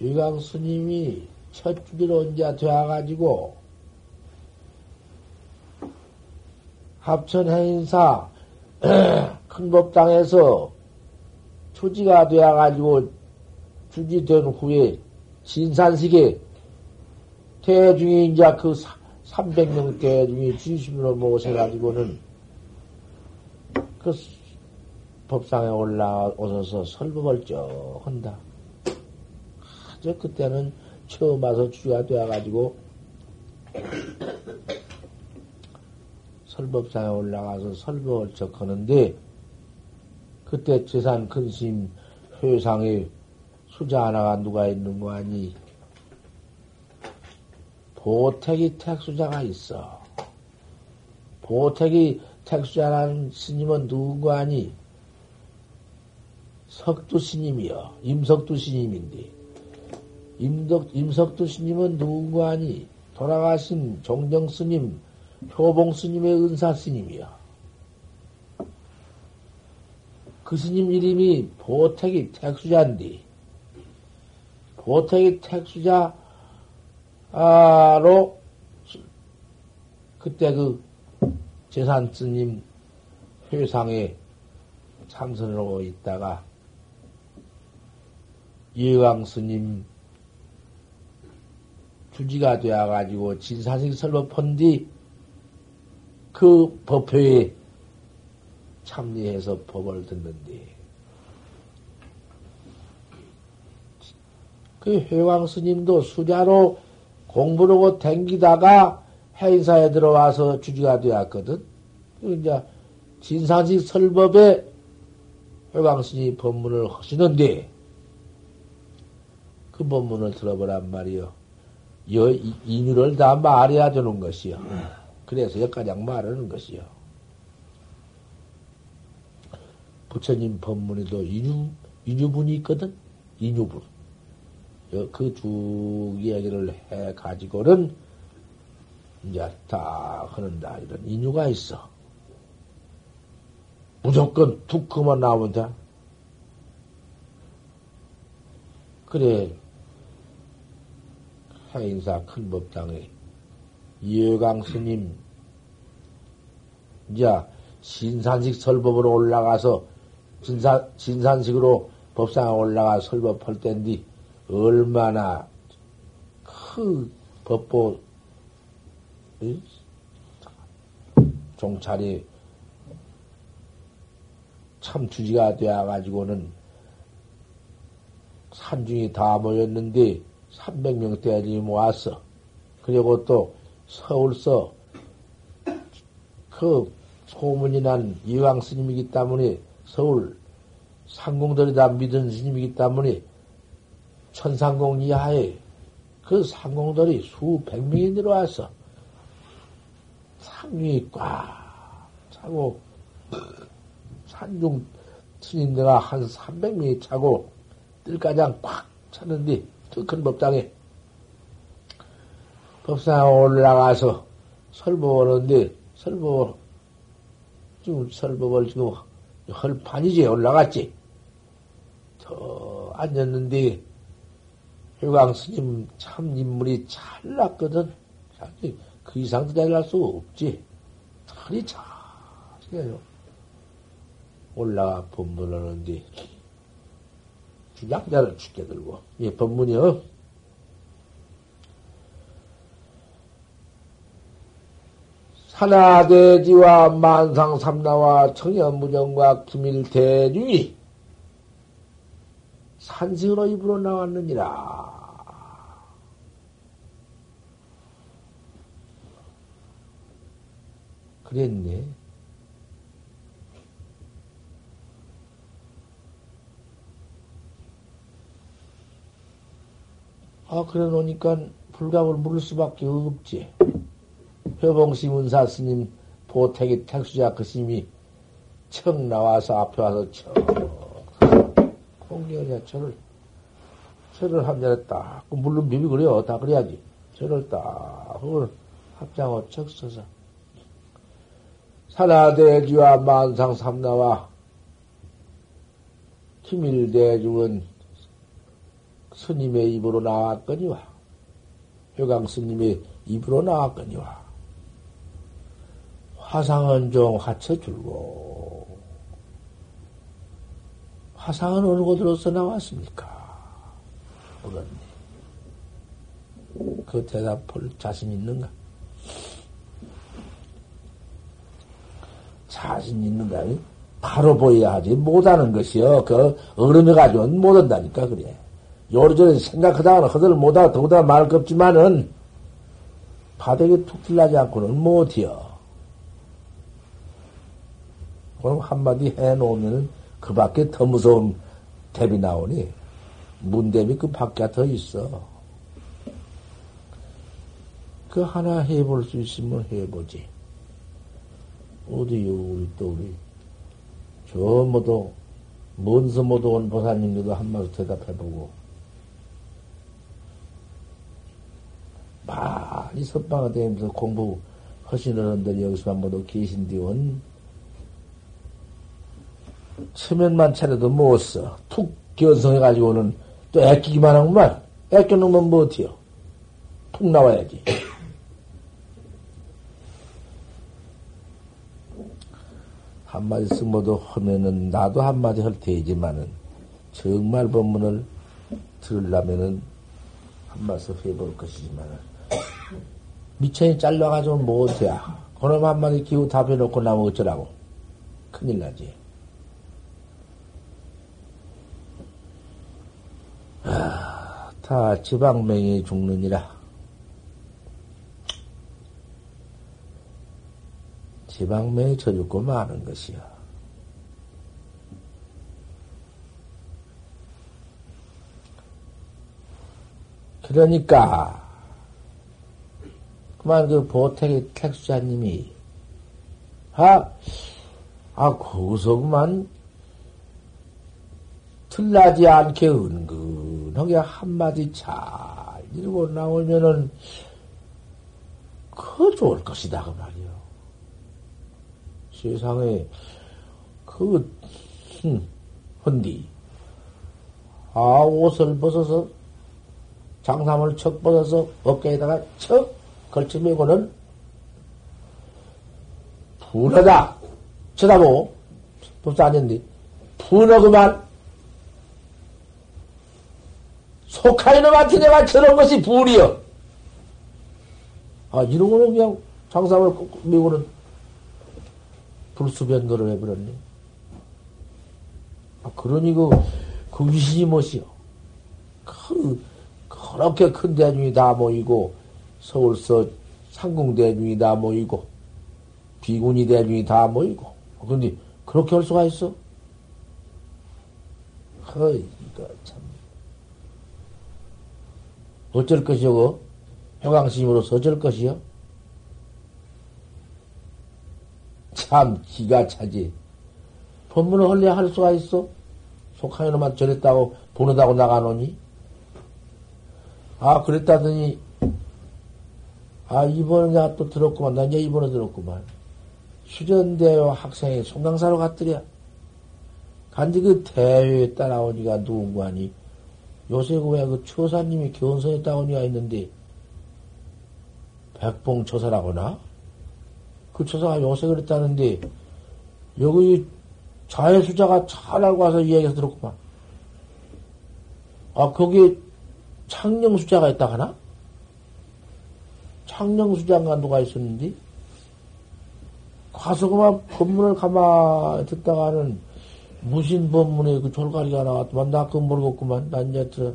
이강 스님이 첫 언제 되어가지고 합천 행사 큰 법당에서 주지가 되어가지고 주지된 후에 진산식에 대중이 이제 그 300명 대중이 진심으로 모셔가지고는 그 법상에 올라오셔서 설법을 쭉 한다. 아주 그때는 처음 와서 주가 되어가지고 설법상에 올라가서 설법을 적 하는데, 그때 재산 근심 회상에 수자 하나가 누가 있는 거 아니? 보택이 택수자가 있어. 보택이 택수자라는 스님은 누구 아니? 석두 스님이여. 임석두 스님인데. 임덕, 임석두 스님은 누구 아니? 돌아가신 종정 스님, 효봉 스님의 은사 스님이야. 그 스님 이름이 보택이 택수자인데, 보택이 택수자로 그때 그 재산 스님 회상에 참선하고 있다가 예강 스님 주지가 되어가지고 진사식 설법한 뒤 그 법회에 참여해서 법을 듣는데 그 회왕 스님도 수자로 공부하고 댕기다가 행사에 들어와서 주지가 되었거든. 이제 진사식 설법에 회왕 스님이 법문을 하시는데 그 법문을 들어보란 말이요. 여, 인유를 다 말해야 되는 것이요. 그래서 여기까지 말하는 것이요. 부처님 법문에도 인유, 인유분이 있거든? 인유분. 그쭉 이야기를 해 가지고는 이제 다 하는다. 이런 인유가 있어. 무조건 툭 그만 나오면 돼. 그래. 행사 큰 법당에 이해강 스님, 이제 신산식 설법으로 올라가서 진산, 진산식으로 법상에 올라가 설법할 때인데 얼마나 그 법보 종찰이 참 주지가 되어가지고는 산중이 다 모였는데 300명대이 모았어. 그리고 또 서울서 그 소문이 난 이왕 스님이기 때문에 서울 상공들이 다 믿은 스님이기 때문에 천상공 이하에 그 상공들이 수백 명이 내려왔어. 상중이 꽉 차고 산중 스님들가 한 300명이 차고 뜰가장 꽉 찼는데 큰 법당에 법상에 올라가서 설법하는데 설법 지금 설법을 지금 헐 판이지 올라갔지. 더 앉았는데 효광 스님 참 인물이 잘났거든. 그 이상도 내갈 수 없지. 털이 잘해요. 올라가 법문하는데 주장자를 죽게 들고, 이 법문이요. 산하대지와 만상삼나와 청년무정과 기밀대중이 산식으로 입으로 나왔느니라. 그랬네. 아, 그래 놓으니까 불갑을 물을 수밖에 없지. 회봉시 문사 스님 보택이 택수자 그 스님이 청 나와서 앞에 와서 청 공경이야 철을 철을 한 잔에 딱 물론 비비 그래요 다 그래야지 저를 딱, 그걸 합장어 척 써서. 산하대지와 만상 삼나와 기밀대중은 스님의 입으로 나왔거니와, 효강 스님의 입으로 나왔거니와, 화상은 좀 하쳐 줄고, 화상은 어느 곳으로서 나왔습니까? 물었네. 그 대답할 자신 있는가? 자신 있는가? 바로 보여야 하지. 못하는 것이요. 그, 어른해가지고는 못한다니까, 그래. 요리저리 생각하다가는 허들 못하고 더구나 말을 겁지만은, 바닥에 툭 찔나지 않고는 못해요. 그럼 한마디 해놓으면 그 밖에 더 무서운 대비 나오니, 문대비 그 밖에 더 있어. 그 하나 해볼 수 있으면 해보지. 어디요, 우리 또 우리. 저 모두, 먼서 모두 온 보사님들도 한마디 대답해보고. 많이 선방을 다니면서 공부 하시는 어른들 여기서만 모두 계신디원 체면만 차려도 못 써. 툭 견성해가지고는 또 애끼기만 하구만. 애껴놓으면 못해요. 툭 나와야지. 한마디 쓰모도 하면은 나도 한마디 할 테지만은 정말 법문을 들으려면은 한마디 해볼 것이지만은 미천이 잘라가지고 못해. 그놈 한마디 기후 답해놓고 나면 어쩌라고. 큰일 나지. 아, 다 지방명이 죽느니라. 지방매에 져죽고 마는 것이요. 그러니까 그만 그 보택의 택수자님이. 아, 아 거기서 그만. 틀나지 않게 은근하게 한마디 잘 이러고 나오면은 그 좋을 것이다 그 말이야. 세상에 그 헌디. 아 옷을 벗어서 장삼을 척 벗어서 어깨에다가 척 걸쳐매고는 분하다. 쳐다보고 벌써 앉았는데. 분하구만. 속하이 놈한테 내가 저런 것이 불이여. 아 이러고는 그냥 장삼을 메고는 불수변도를 해버렸네. 아, 그러니 그, 그 위신이 무엇이요? 그, 그렇게 큰 대중이 다 모이고, 서울서 상궁 대중이 다 모이고, 비군이 대중이 다 모이고, 그런데 그렇게 할 수가 있어? 허, 이거 참. 어쩔 것이요, 그? 효강스님으로서 어쩔 것이요? 참 기가 차지. 법문을 헐래 할 수가 있어? 속하는 놈만 저랬다고 보내다고 나가노니? 아, 그랬다더니, 아, 이번에 내가 또 들었구만. 난 이제 이번에 들었구만. 수전대회 학생이 송강사로 갔더랴. 간지 그 대회에 따라오니까 누군가 하니, 요새 그왜그 처사님이 견성에 따오니가 있는데, 백봉처사라거나? 그 처사가 요새 그랬다는데, 여기 자해수자가 잘 알고 와서 이야기해서 들었구만. 아, 거기에 창령수자가 있다 하나? 창령수자가 누가 있었는지? 가서 그만 법문을 가만히 듣다가는 무신 법문에 그 졸가리가 나왔더만, 나 그거 모르겠구만. 난 이제 들어.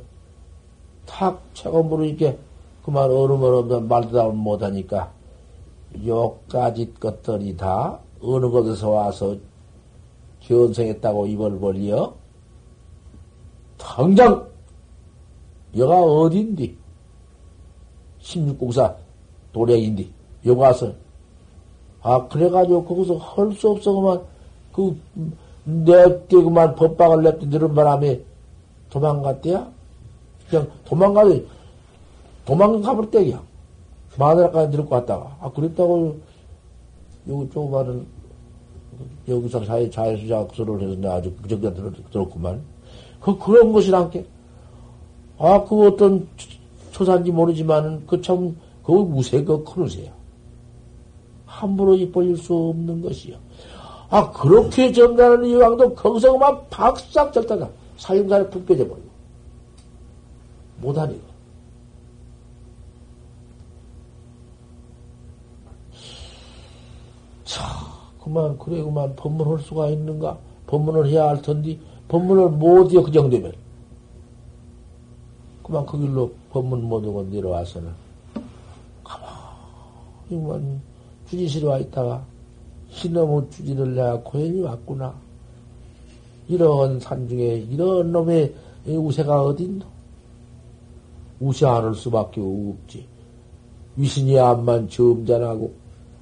탁, 체험으로 이렇게 그만 얼음얼음 말도 못하니까. 요까지 것들이 다 어느 곳에서 와서 견성했다고 입을 벌려? 당장 여가 어딘디? 16공사 도량인디 여기 와서 아 그래가지고 거기서 할 수 없어 그만 그 내때 그만 법방을 냅두 들은 바람에 도망갔대야? 그냥 도망가도 도망가볼 때야. 마누라까지 데리고 갔다가, 아, 그랬다고, 여기 조그마한, 여기서 자유, 자유수작소를 해서 내가 아주 그저께 들었구만. 그, 그런 것이란 게. 아, 그 어떤 초산지 모르지만, 그 참, 그 무쇠, 그큰 우세야. 함부로 입벌릴 수 없는 것이요. 아, 그렇게 정가는 이왕도 거기서 막 박싹 절다가 사형간에 불겨져 버리고. 못하니까. 차, 그만, 그래, 그만, 법문할 수가 있는가? 법문을 해야 할 텐데, 법문을 못해요, 그 정도면. 그만 그 길로 법문 못하고 내려와서는, 가만히, 주지실에 와 있다가, 신놈의 주지를 내가 고연히 왔구나. 이런 산 중에 이런 놈의 우세가 어딨노? 우세 않을 수밖에 없지. 위신이 암만 점잖하고,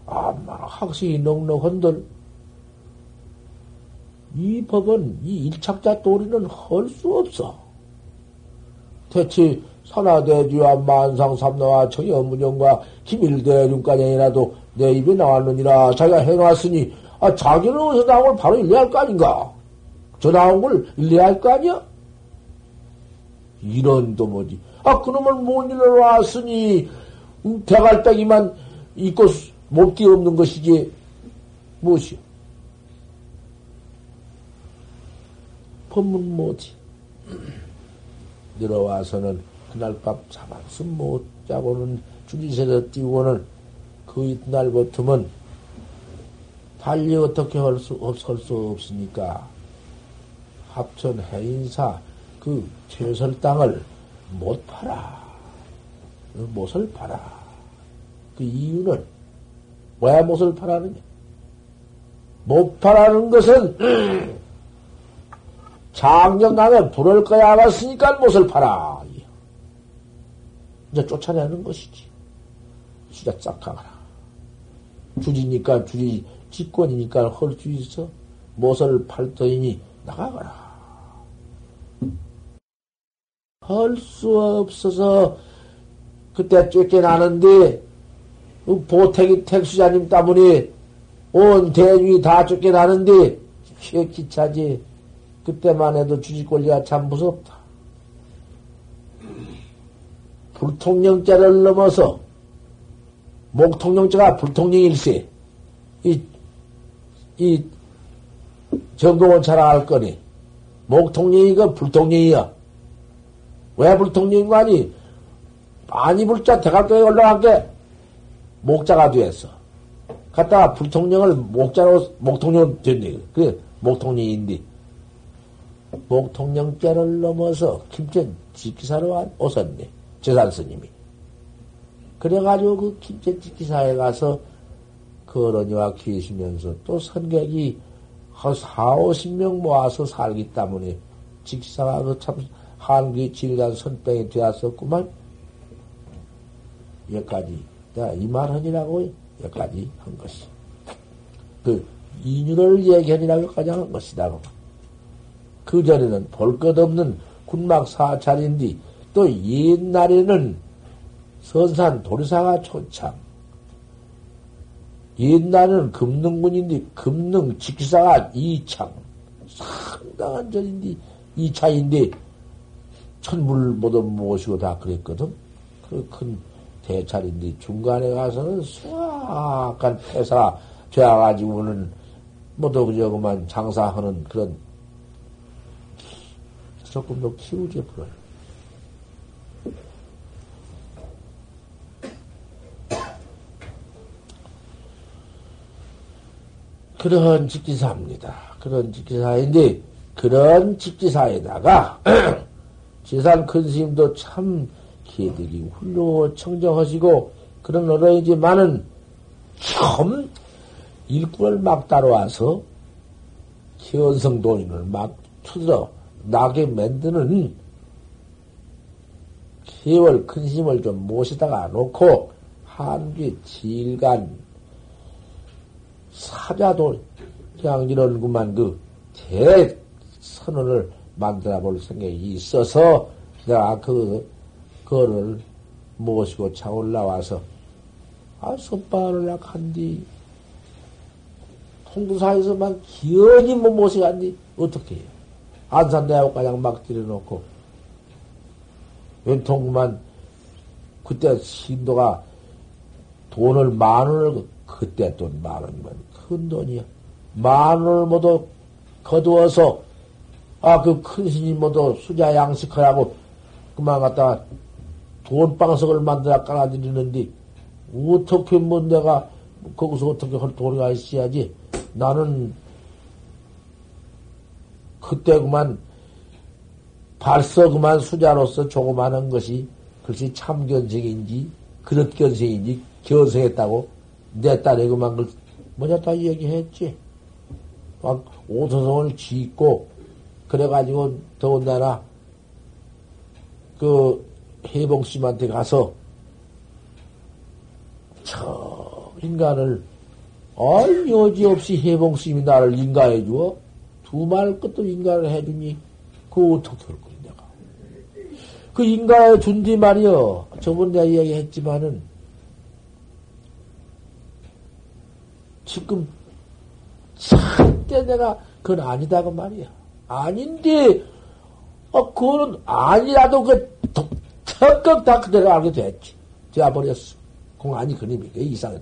암만 학식이 넉넉한들, 이 법은, 이 일착자 도리는 할 수 없어. 대체, 산하대주와 만상 삼나와 청여문영과 기밀대륜까지라도 내 입에 나왔느니라 자기가 해놨으니, 아, 자기는 어디서 나온 걸 바로 일래야 할거 아닌가? 저 나온 걸 일래야 할거 아니야? 이런 도 뭐지. 아, 그놈을 못 일러 왔으니, 음, 대갈딱이만 있고 못기 없는 것이지, 무엇이요? 법문 뭐지? 들어와서는 그날 밤잠 한숨 못 자고는 주지세에 띄우고는 그 이날부터는 달리 어떻게 할 수, 할수 없으니까 합천 해인사 그 최설 땅을 못 팔아. 그 못을 팔아. 그 이유는 왜 못을 팔아느냐? 못 팔아는 것은 장정남에 불을 거야 왔으니까 못을 팔아. 이제 쫓아내는 것이지. 진짜 싹 가거라. 주지니까 주지, 직권이니까 있어. 못을 팔더니 나가거라. 할 수 없어서 그때 쫓겨나는데 그 보택이 택수자님 때문에 온 대중이 다 쫓겨나는데 기차지. 그때만 해도 주지 권리가 참 무섭다. 불통령자를 넘어서 목통령자가 불통령일세. 이, 이 정공은 잘알 거니. 목통령이가 불통령이야. 왜 불통령인 거 아니? 많이 불자 대각도에 올라간 게 목자가 되었어 갔다가 불통령을 목자로 목통령 됐네. 그래 목통령인데. 목통령자를 넘어서 김천 지기사로 오셨네 재산 스님이. 그래가지고 그 김천지 기사에 가서 그어러니와 계시면서 또 선객이 한 4, 50명 모아서 살기 때문에 직사가 그 참 한기 질간 선병이 되었었구만. 여기까지, 내가 이말 하니라고 여기까지 한 것이. 그, 인윤을 얘기하니라고 여기까지 한 것이다. 그 전에는 볼 것 없는 군막 사찰인데, 또 옛날에는 선산 도리사가 초창. 옛날에는 금능군인데 금능 직사가 이창. 상당한 절인데 이차인데 천물 모두 모시고 다 그랬거든. 그 큰 대찰인데 중간에 가서는 수악한 폐사 되어가지고는 모두 그저 그만 장사하는 그런 조금 더 키우지 불어 그런 직지사입니다. 그런 직지사인데, 그런 직지사에다가, 지산 큰 스님도 참 기들이 훌륭 청정하시고, 그런 어른이지만은, 처음 일꾼을 막 따라와서, 현성 도인을 막 투들어 나게 만드는 개월 큰 스님을 좀 모시다가 놓고, 한귀 질간 사자도 그냥 이런 것만 그 대선언을 만들어 볼 생각이 있어서 내가 그, 그거를 모시고 차 올라와서 아, 선방을 약한디, 통도사에서만 기연히 뭐 모셔간디, 어떻게 해요? 안산대학가장 막 들여놓고, 왼통구만, 그때 신도가 돈을 만 원을, 그때 돈 만 원이면 큰 돈이야. 만 원을 모두 거두어서, 아, 그 큰 스님 모두 수자 양식하라고, 그만 갖다가 돈방석을 만들어 깔아드리는데, 어떻게 뭐 내가 거기서 어떻게 할 도리가 있어야지. 나는 그때 그만 발서 그만 수자로서 조그마한 것이 글쎄 참견생인지 그릇견생인지 견성했다고 내 딸이 그만 그 뭐냐 다 얘기했지. 막 오소성을 짓고 그래가지고 더군다나 그 해봉씨한테 가서 저 인간을 아이 여지없이 해봉스님이 나를 인가해 주어? 두 말 끝도 인가를 해주니 그 어떻게 할 거야 내가. 그 인가해 준뒤 말이여. 저번 내가 이야기했지만은 지금 절대 내가 그건 아니다 그 말이야. 아닌데 어 그거는 아니라도 그 적극 다 그대로 알게 됐지. 되어버렸어. 공안이 그림이. 이상하대.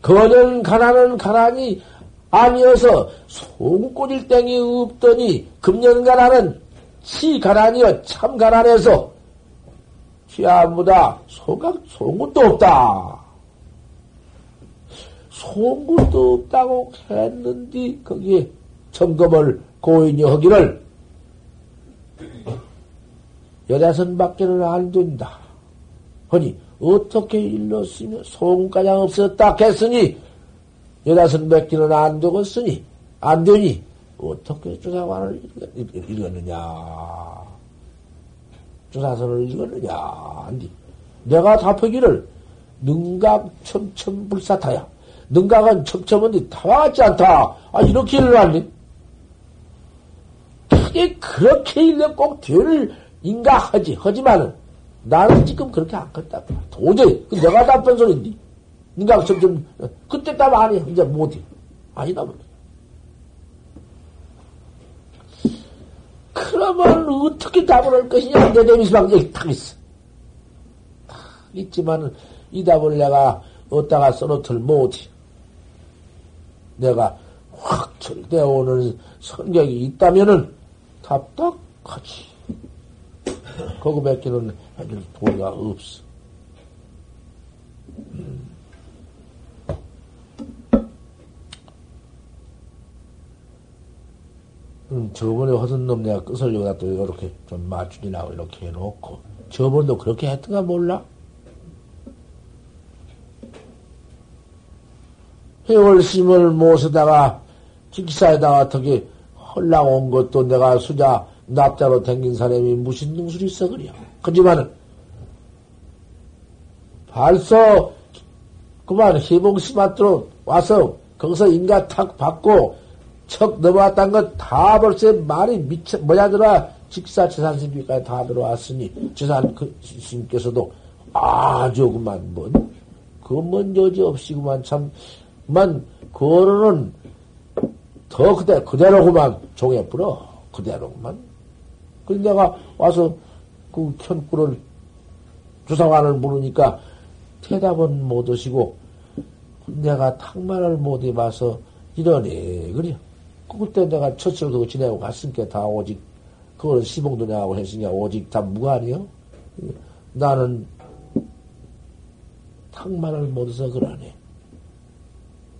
거는 가난은 가난이 아니어서 송꽃일 땡이 없더니 금년 가난은 치 가난이여 참 가난해서 취아무다 소각 송곳도 없다. 송곳도 없다고 했는데 거기에 점검을 고인이 하기를 열다섯밖에는 안 된다. 허니 어떻게 일렀으며 소금가장 없었다 했으니 열다섯밖에는 안 되겠으니 안 되니 어떻게 조사관을 읽었느냐 조사서를 읽었느냐 안디 내가 답하기를 능각 첨첨 불사타야 능각은 첨첨은데 다와같지 않다 아 이렇게 일어났니 그게 그렇게 일러 꼭 뒤를 인가하지. 하지만은 나는 지금 그렇게 안 컸다. 도저히 그 내가 답변 소리인데. 네가 점점 그때 답 아니 이제 못해. 아니다 뭐. 그러면 어떻게 답을 할 것이냐? 내 내미수방 여기 탁 있어. 탁 있지만은 이 답을 내가 어디다가 써놓들 못해. 내가 확 절대어 오는 성격이 있다면은 답답하지. 거기 밖에는 해줄 도리가 없어. 음. 음, 저번에 허선 놈 내가 끝을 여기다 또 이렇게 좀 맞추리라고 이렇게 해놓고, 저번도 그렇게 했던가 몰라? 해월심을 모셔다가, 직사에다가 어떻게 헐랑 온 것도 내가 수자 납자로 댕긴 사람이 무슨 능술이 있어 그려. 하지만은 벌써 그만 희봉스마트로 와서 거기서 인가 탁 받고 척 넘어왔다는 것다 벌써 말이 미쳐 뭐냐더라. 직사 재산신비까지 다 들어왔으니 재산 그 아주 그만 뭔 그먼 여지 없이 그만 참 만 그거는 더 그대 그대로구만 종에 불어. 그대로구만. 그래서 내가 와서 그 현구를 주사관을 물으니까 대답은 못 하시고 내가 탕만을 못 해봐서 이러네 그래. 그때 내가 첫째로 그거 지내고 갔으니까 다 오직 그걸 시봉도 내하고 했으니까 오직 다 무관이요. 나는 탕만을 못 해서 그러네.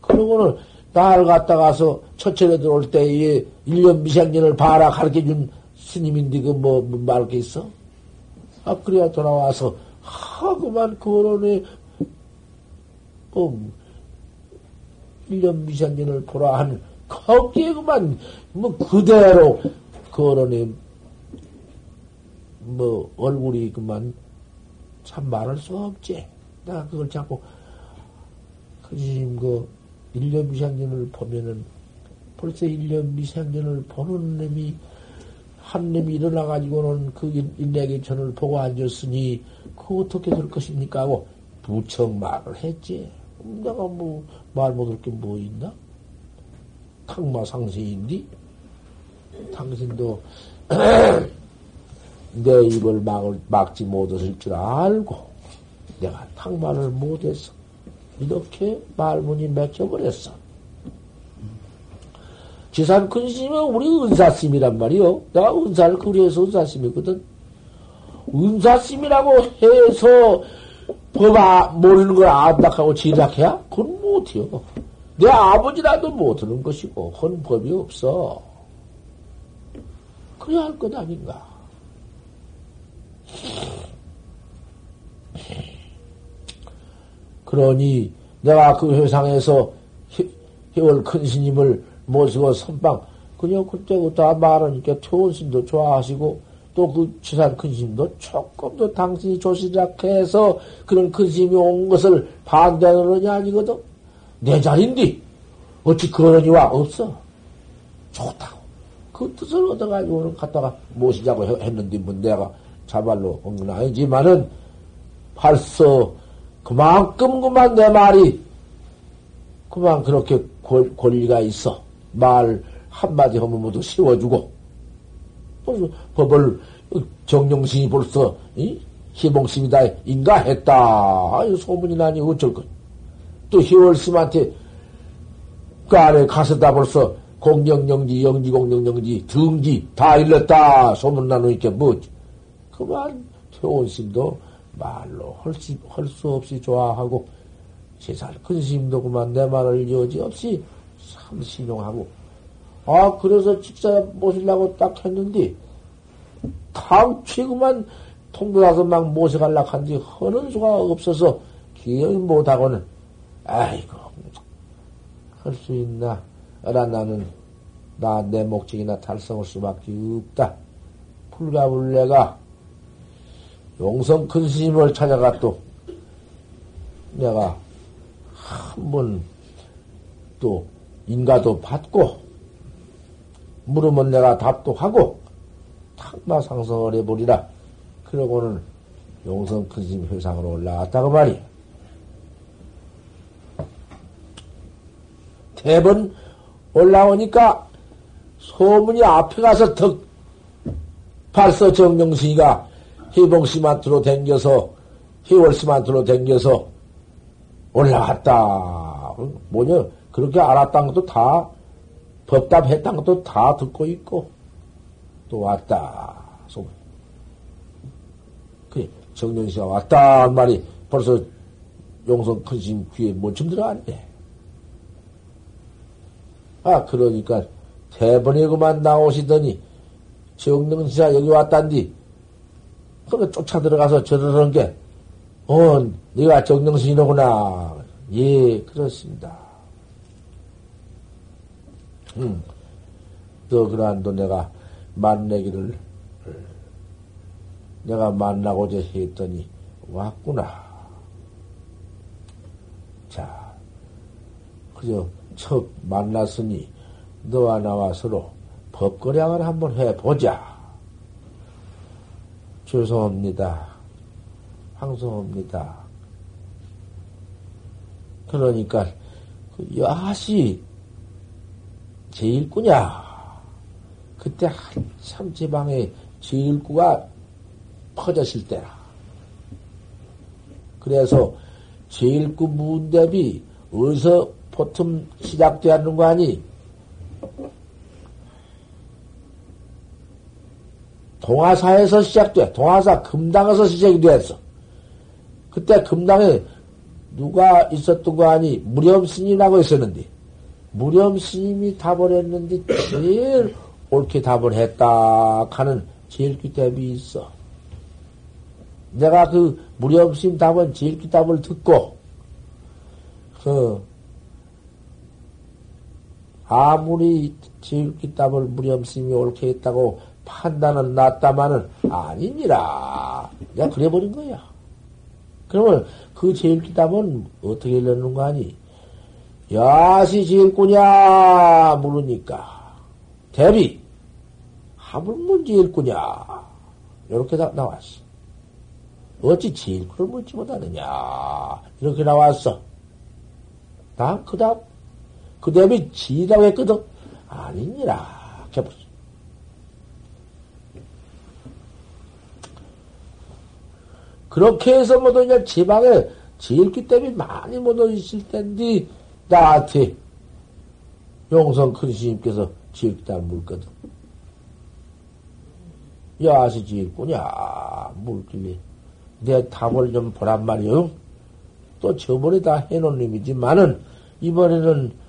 그러고는 날 갔다 가서 첫째로 들어올 때에 1년 미생년을 봐라 가르쳐 준 스님인데 그 뭐, 뭐 말할 게 있어? 아, 그래야 돌아와서 하고만 거론에 뭐 1년 미생년을 보라 한 거기에 그만 뭐 그대로 거론에 뭐 얼굴이 그만 참 말할 수 없지. 내가 그걸 자꾸 그 스님 그 1년 미생년을 보면은 벌써 1년 미생년을 보는 놈이 한님이 일어나가지고는 그 인내기천을 보고 앉았으니, 그 어떻게 될 것입니까? 하고 부쩍 말을 했지. 내가 뭐, 말 못할 게 뭐 있나? 탕마상세인디? 당신도 내 입을 막을, 막지 못했을 줄 알고 내가 탕마를 못했어. 이렇게 말문이 맥혀버렸어. 지산 근심은 우리 은사심이란 말이요. 내가 은사를 그리해서 은사심이거든. 은사심이라고 해서 법아 모르는 걸 안닥하고 지락해야? 그건 못해요. 내 아버지라도 못하는 것이고, 그건 법이 없어. 그래야 할 것 아닌가. 그러니 내가 그 회상에서 해월 큰 스님을 모시고 선방 그냥 그때부터 말하니까 퇴원심도 좋아하시고 또그 치산 큰 스님도 조금 더 당신이 조시락 해서 그런 큰 스님이 온 것을 반대하느냐 아니거든 내 자리인데 어찌 그러니와 없어 좋다고 그 뜻을 얻어가지고는 갔다가 모시자고 했는데 뭐 내가 자발로 온 건 아니지만은 벌써 그만큼 그만 내 말이 그만 그렇게 권리가 있어. 말 한마디 하면 모두 씌워주고. 벌써 법을 정령신이 벌써 이? 희봉심이다 인가 했다. 아유 소문이 나니 어쩔 것. 또 희월심한테 그 안에 가서다 벌써 공경영지 영지공경영지 등지 다 일렀다 소문 나누니까 뭐지. 그만 태원심도 말로 할수 없이 좋아하고 큰 스님도 그만 내 말을 여지없이 참 신용하고 아 그래서 직사 모시려고 딱 했는데 당최 그만 통도나서 막 모셔갈라 한지 하는 수가 없어서 기억이 못하고는 아이고 할 수 있나 어라 나는 나 내 목적이나 달성할 수밖에 없다 불가불내가 용성 큰 스님을 찾아가 또 내가 한 번 또 인가도 받고 물으면 내가 답도 하고 탁마 상성을 해버리라. 그러고는 용성 큰 스님 회상으로 올라왔다고 말이야. 대번 올라오니까 소문이 앞에 가서 덕 발서 정령스이가 해봉시마트로 댕겨서, 해월시마트로 댕겨서 올라갔다. 뭐냐, 그렇게 알았다는 것도 다, 법답했다는 것도 다 듣고 있고, 또 왔다. 소문. 그래, 정령씨가 왔다. 말이 벌써 용성 큰심 귀에 뭔좀 들어갔네. 아, 그러니까 대번에 그만 나오시더니 정령씨가 여기 왔단디 그러니까 쫓아 들어가서 저러는 게, 어, 네가 정령신이로구나. 예, 그렇습니다. 음, 또 그러한도 내가 만나기를, 내가 만나고자 했더니 왔구나. 자, 그저 첫 만났으니 너와 나와 서로 법거량을 한번 해보자. 죄송합니다. 황송합니다. 그러니까 그 여하시 제일구냐? 그때 한참 제방에 제일구가 퍼졌을 때라. 그래서 제일구 문대비 어디서 보통 시작되는 거 아니? 동화사에서 시작돼. 동화사 금당에서 시작이 됐어. 그때 금당에 누가 있었던 거 아니? 무렴스님이라고 있었는데, 무렴스님이 답을 했는데, 제일 옳게 답을 했다 하는 제일 귀답이 있어. 내가 그 무렴스님 답은 제일 귀답을 듣고, 그, 아무리 제일 귀답을 무렴스님이 옳게 했다고 판단은 났다마는 아니니라. 내가 그래버린 거야. 그러면 그 제일 기답은 어떻게 내는 거 아니? 야시 제일꾸냐 물으니까 대비 답을 문제 일구냐? 이렇게 다 나왔어. 어찌 제일구를 묻지 못하느냐? 이렇게 나왔어. 다, 그 다음, 그 다음에 지라고 했거든. 아니니라. 해보지. 그렇게 해서 뭐도 이제 지방에 지일기 때문에 많이 묻어 있을 텐데, 나한테 용성 큰 스님께서 지일기다 물거든. 야시 지일구냐, 물길래. 내 답을 좀 보란 말이요. 또 저번에 다 해놓은 놈이지만은, 이번에는,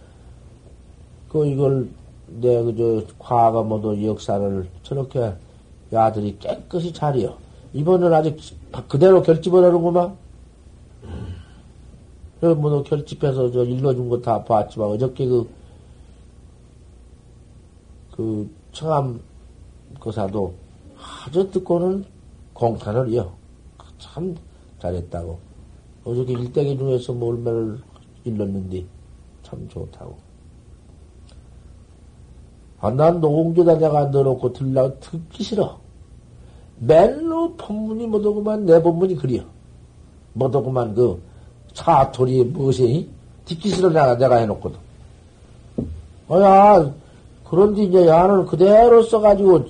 그, 이걸, 내, 그, 저, 과거 모두 역사를 저렇게 야들이 깨끗이 차려. 이번은 아직 그대로 결집을 하는구만. 그, 뭐, 결집해서 저 일러준 거 다 봤지만, 어저께 그, 그, 청암 거사도 아주 듣고는 공탄을 이어. 참 잘했다고. 어저께 일대기 중에서 뭐 얼마를 일렀는데, 참 좋다고. 아, 난 노공조다 내가 넣어놓고 들라고 듣기 싫어. 맨로 법문이 뭐더구만, 내 법문이 그려. 뭐더구만, 그, 사토리 무엇이 듣기 싫어 내가, 내가 해놓거든. 어 야, 그런데 이제 야는 그대로 써가지고,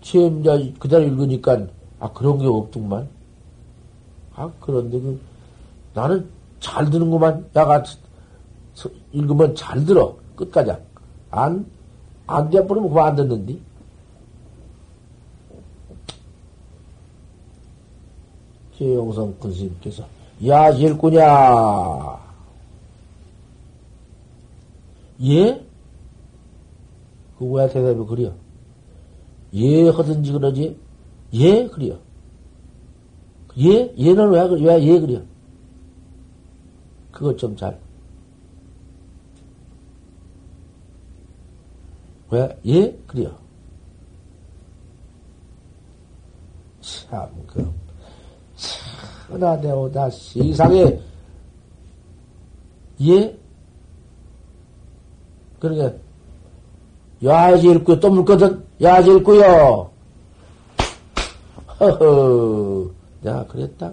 이제 그대로 읽으니까, 아, 그런 게 없더구만. 아, 그런데 그, 나는 잘 드는구만. 야가 읽으면 잘 들어. 끝까지. 안, 안 돼버리면 그거 안 듣는디. 최용성 군스님께서 야 일구냐 예? 그 왜 대답이 그려? 예 하든지 그러지? 예 그려. 예? 얘는 왜, 왜, 예 그려? 그것 좀 잘. 왜, 예? 그려. 참, 그, 천하대오다 세상에 예? 그러니까 야지 읽고 또 묻거든 야지 읽고요 허허 내가 그랬다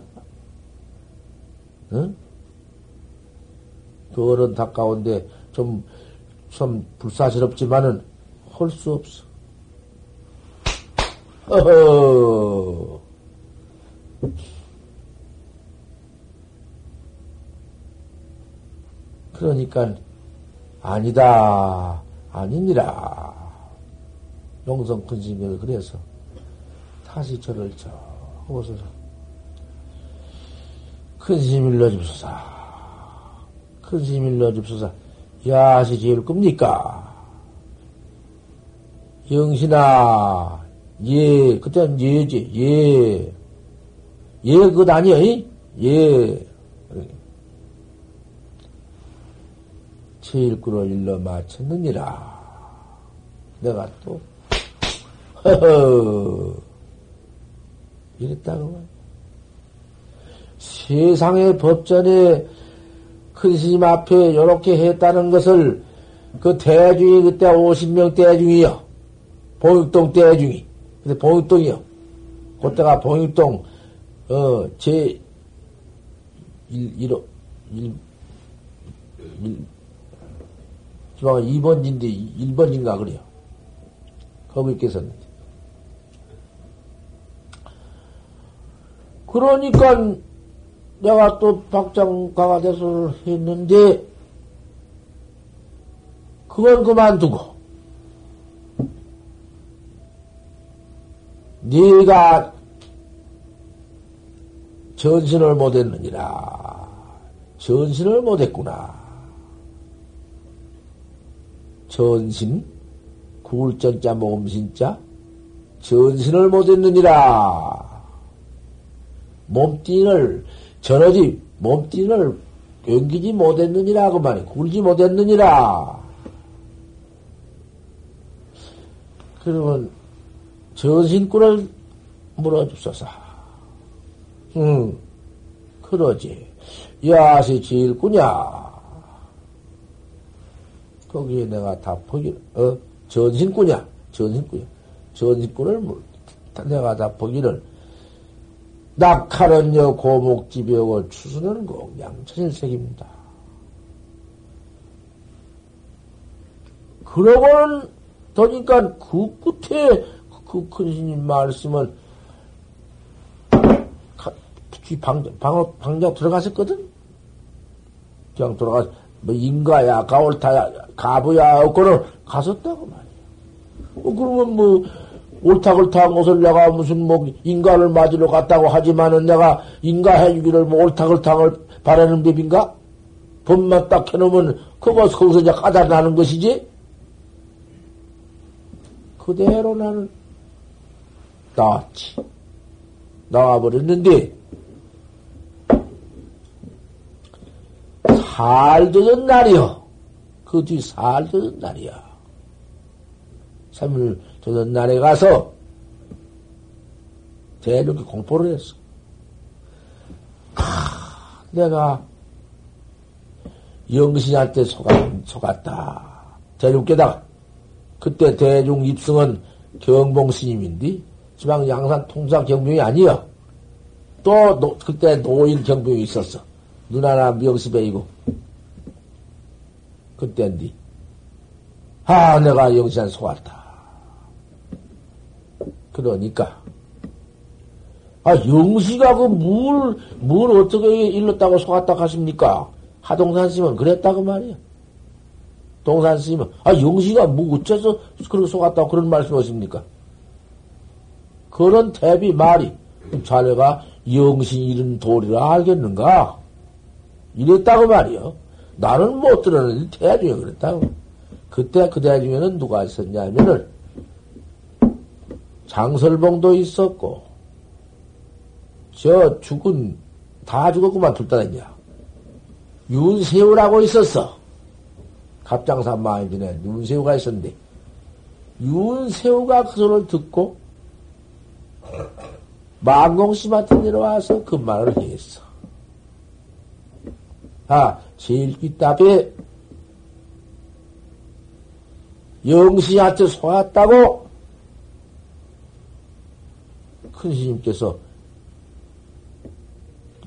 응? 그 어른 가까운데 좀, 좀 불사스럽지만은 할 수 없어. 허허. 그러니까 아니다. 아니니라. 용성 큰스님이 그래서 다시 저를 저 오소서 큰스님 일러주소서 큰스님 일러주소서 야시 제일 겁니까 영신아 예 그땐 예지 예 예 그것 아니여 예 제일구를 일러 마쳤느니라. 내가 또, 허허, 이랬다고. 세상의 법전에 큰 스님 앞에 이렇게 했다는 것을 그 대중이 그때 50명 대중이요. 봉육동 대중이. 근데 봉육동이요. 그때가 봉육동, 어, 제, 1, 1호, 1, 1, 지방은 2번인데 1번인가 그래요. 거기 계셨는데. 그러니까 내가 또 박장 강화대소를 했는데 그걸 그만두고 네가 전신을 못했느니라. 전신을 못했구나. 전신, 굴전자 모음신자, 전신을 못했느니라. 몸뚱이를, 전어지 몸뚱이를 연기지 못했느니라, 그 말이. 굴지 못했느니라. 그러면, 전신꾼을 물어줍소서. 응, 그러지. 야시 지일꾼이야. 거기에 내가 다 포기, 어, 전신꾼이야. 전신꾼이야. 전직꾼을 내가 다 보기를 낙하는요 고목집이고 추수는 공양천일색입니다. 그러고는 더니까 그 끝에 그 큰 스님 말씀을 방, 방, 방장 들어갔었거든? 그냥 들어가서, 뭐, 인가야, 가올타야, 가부야, 없고는 갔었다고 말이야. 어, 그러면 뭐, 옳다그옳다한 것을 내가 무슨 뭐, 인가를 맞으러 갔다고 하지만은 내가 인가 해주기를 뭐, 옳다그옳다을 바라는 법인가? 법만 딱 해놓으면, 그거 거기서 이제 까달나는 것이지? 그대로 나는 나왔지. 나와버렸는데, 살 되던 날이요. 그 뒤 살 되던 날이야. 3일 되던 날에 가서 대륙에 공포를 했어. 아, 내가 영신한테 속았, 속았다. 대륙계다가 그때 대중 입승은 경봉 스님인데 지방 양산 통사 경병이 아니야. 또 노, 그때 노인 경병이 있었어. 누나나 명수배이고 그때인데 아 내가 영시한 속았다. 그러니까 아 영시가 그물뭘 뭘 어떻게 일렀다고 속았다 하십니까? 하동산 스님은 그랬다고 말이야. 동산 스님은, 아, 영시가 뭐 어째서 그렇게 속았다고 그런 말씀 하십니까? 그런 대비 말이, 자네가 영신 이런 도리를 알겠는가? 이랬다고 말이요. 나는 못 들었는데 대중에 그랬다고. 그때 그 대중에는 누가 있었냐면은, 장설봉도 있었고, 저 죽은, 다 죽었구만 둘 다랬냐. 윤세우라고 있었어. 갑장산 마을전에 윤세우가 있었는데, 윤세우가 그 소리를 듣고, 망공씨한테 내려와서 그 말을 했어. 아, 제일 뒷답에 영시한테 속았다고 큰 스님께서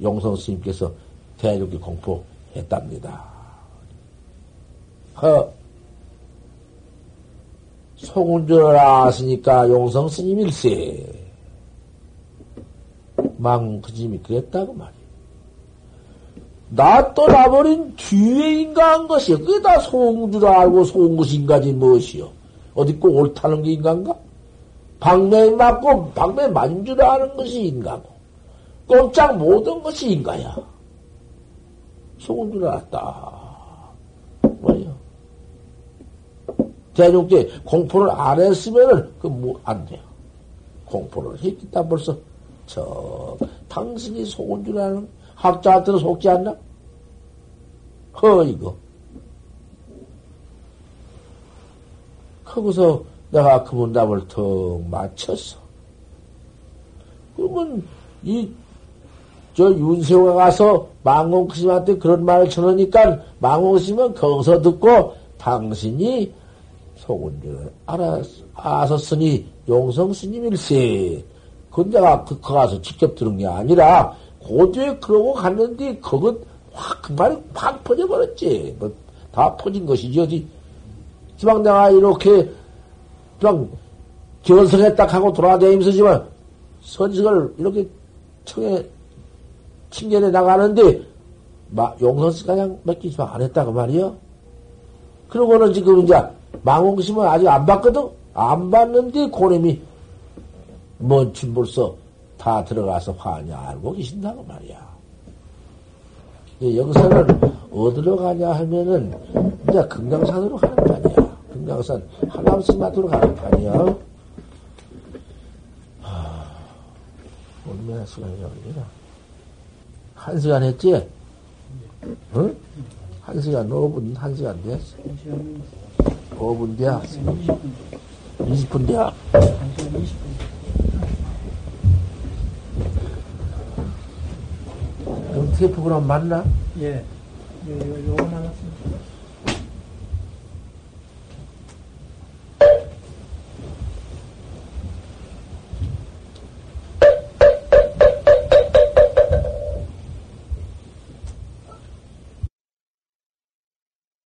용성 스님께서 대륙에 공포했답니다. 허, 속은 줄 알았으니까 용성 스님일세. 망, 그 스님이 그랬다고 말이야. 나 떠나버린 뒤에 인가한 것이요. 그게 다 속은 줄 알고 속은 것인가지 무엇이요. 어디 꼭 옳다는 게 인간가? 방매에 맞고 방매에 맞은 줄 아는 것이 인가고. 꼼짝 못한 것이 인가야. 속은 줄 알았다. 대중께 공포를 안 했으면은, 그, 뭐, 안 돼요. 공포를 했겠다, 벌써. 저, 당신이 속은 줄 아는 학자한테는 속지 않나? 허, 이거. 거기서 내가 그 문답을 턱 맞췄어. 그러면, 이, 저 윤세호가 가서 망공스님한테 그런 말을 전하니까 망공스님은 거기서 듣고 당신이 속은 줄 알았, 아셨으니 용성 스님일세. 그건 내가 그, 그 가서 직접 들은 게 아니라, 고조에 그러고 갔는데, 그것 확, 그 말이 확 퍼져버렸지. 뭐, 다 퍼진 것이지, 어디. 지방 내가 이렇게, 그냥, 견성했다 하고 돌아다니면서지만, 선식을 이렇게 청에, 칭견해 나가는데, 마, 용선씨 그냥 맡기지만 안 했다고 말이요. 그러고는 지금 이제, 망홍심은 아직 안 봤거든? 안 봤는데 고놈이 뭔 진 벌써 다 들어가서 화냐 알고 계신다고 말이야. 여기서는 어디로 가냐 하면은 이제 금강산으로 가는 판이야. 금강산 하남스마트로 가는 판이야. 얼마나 시간이 걸리나? 한 시간 했지? 응? 한 시간, 5분, 한 시간 됐어. 5분 뒤야. 20분 뒤야. 그 럼 테이프 그럼 맞나? 예. 요, 요, 요거 나갔습니다.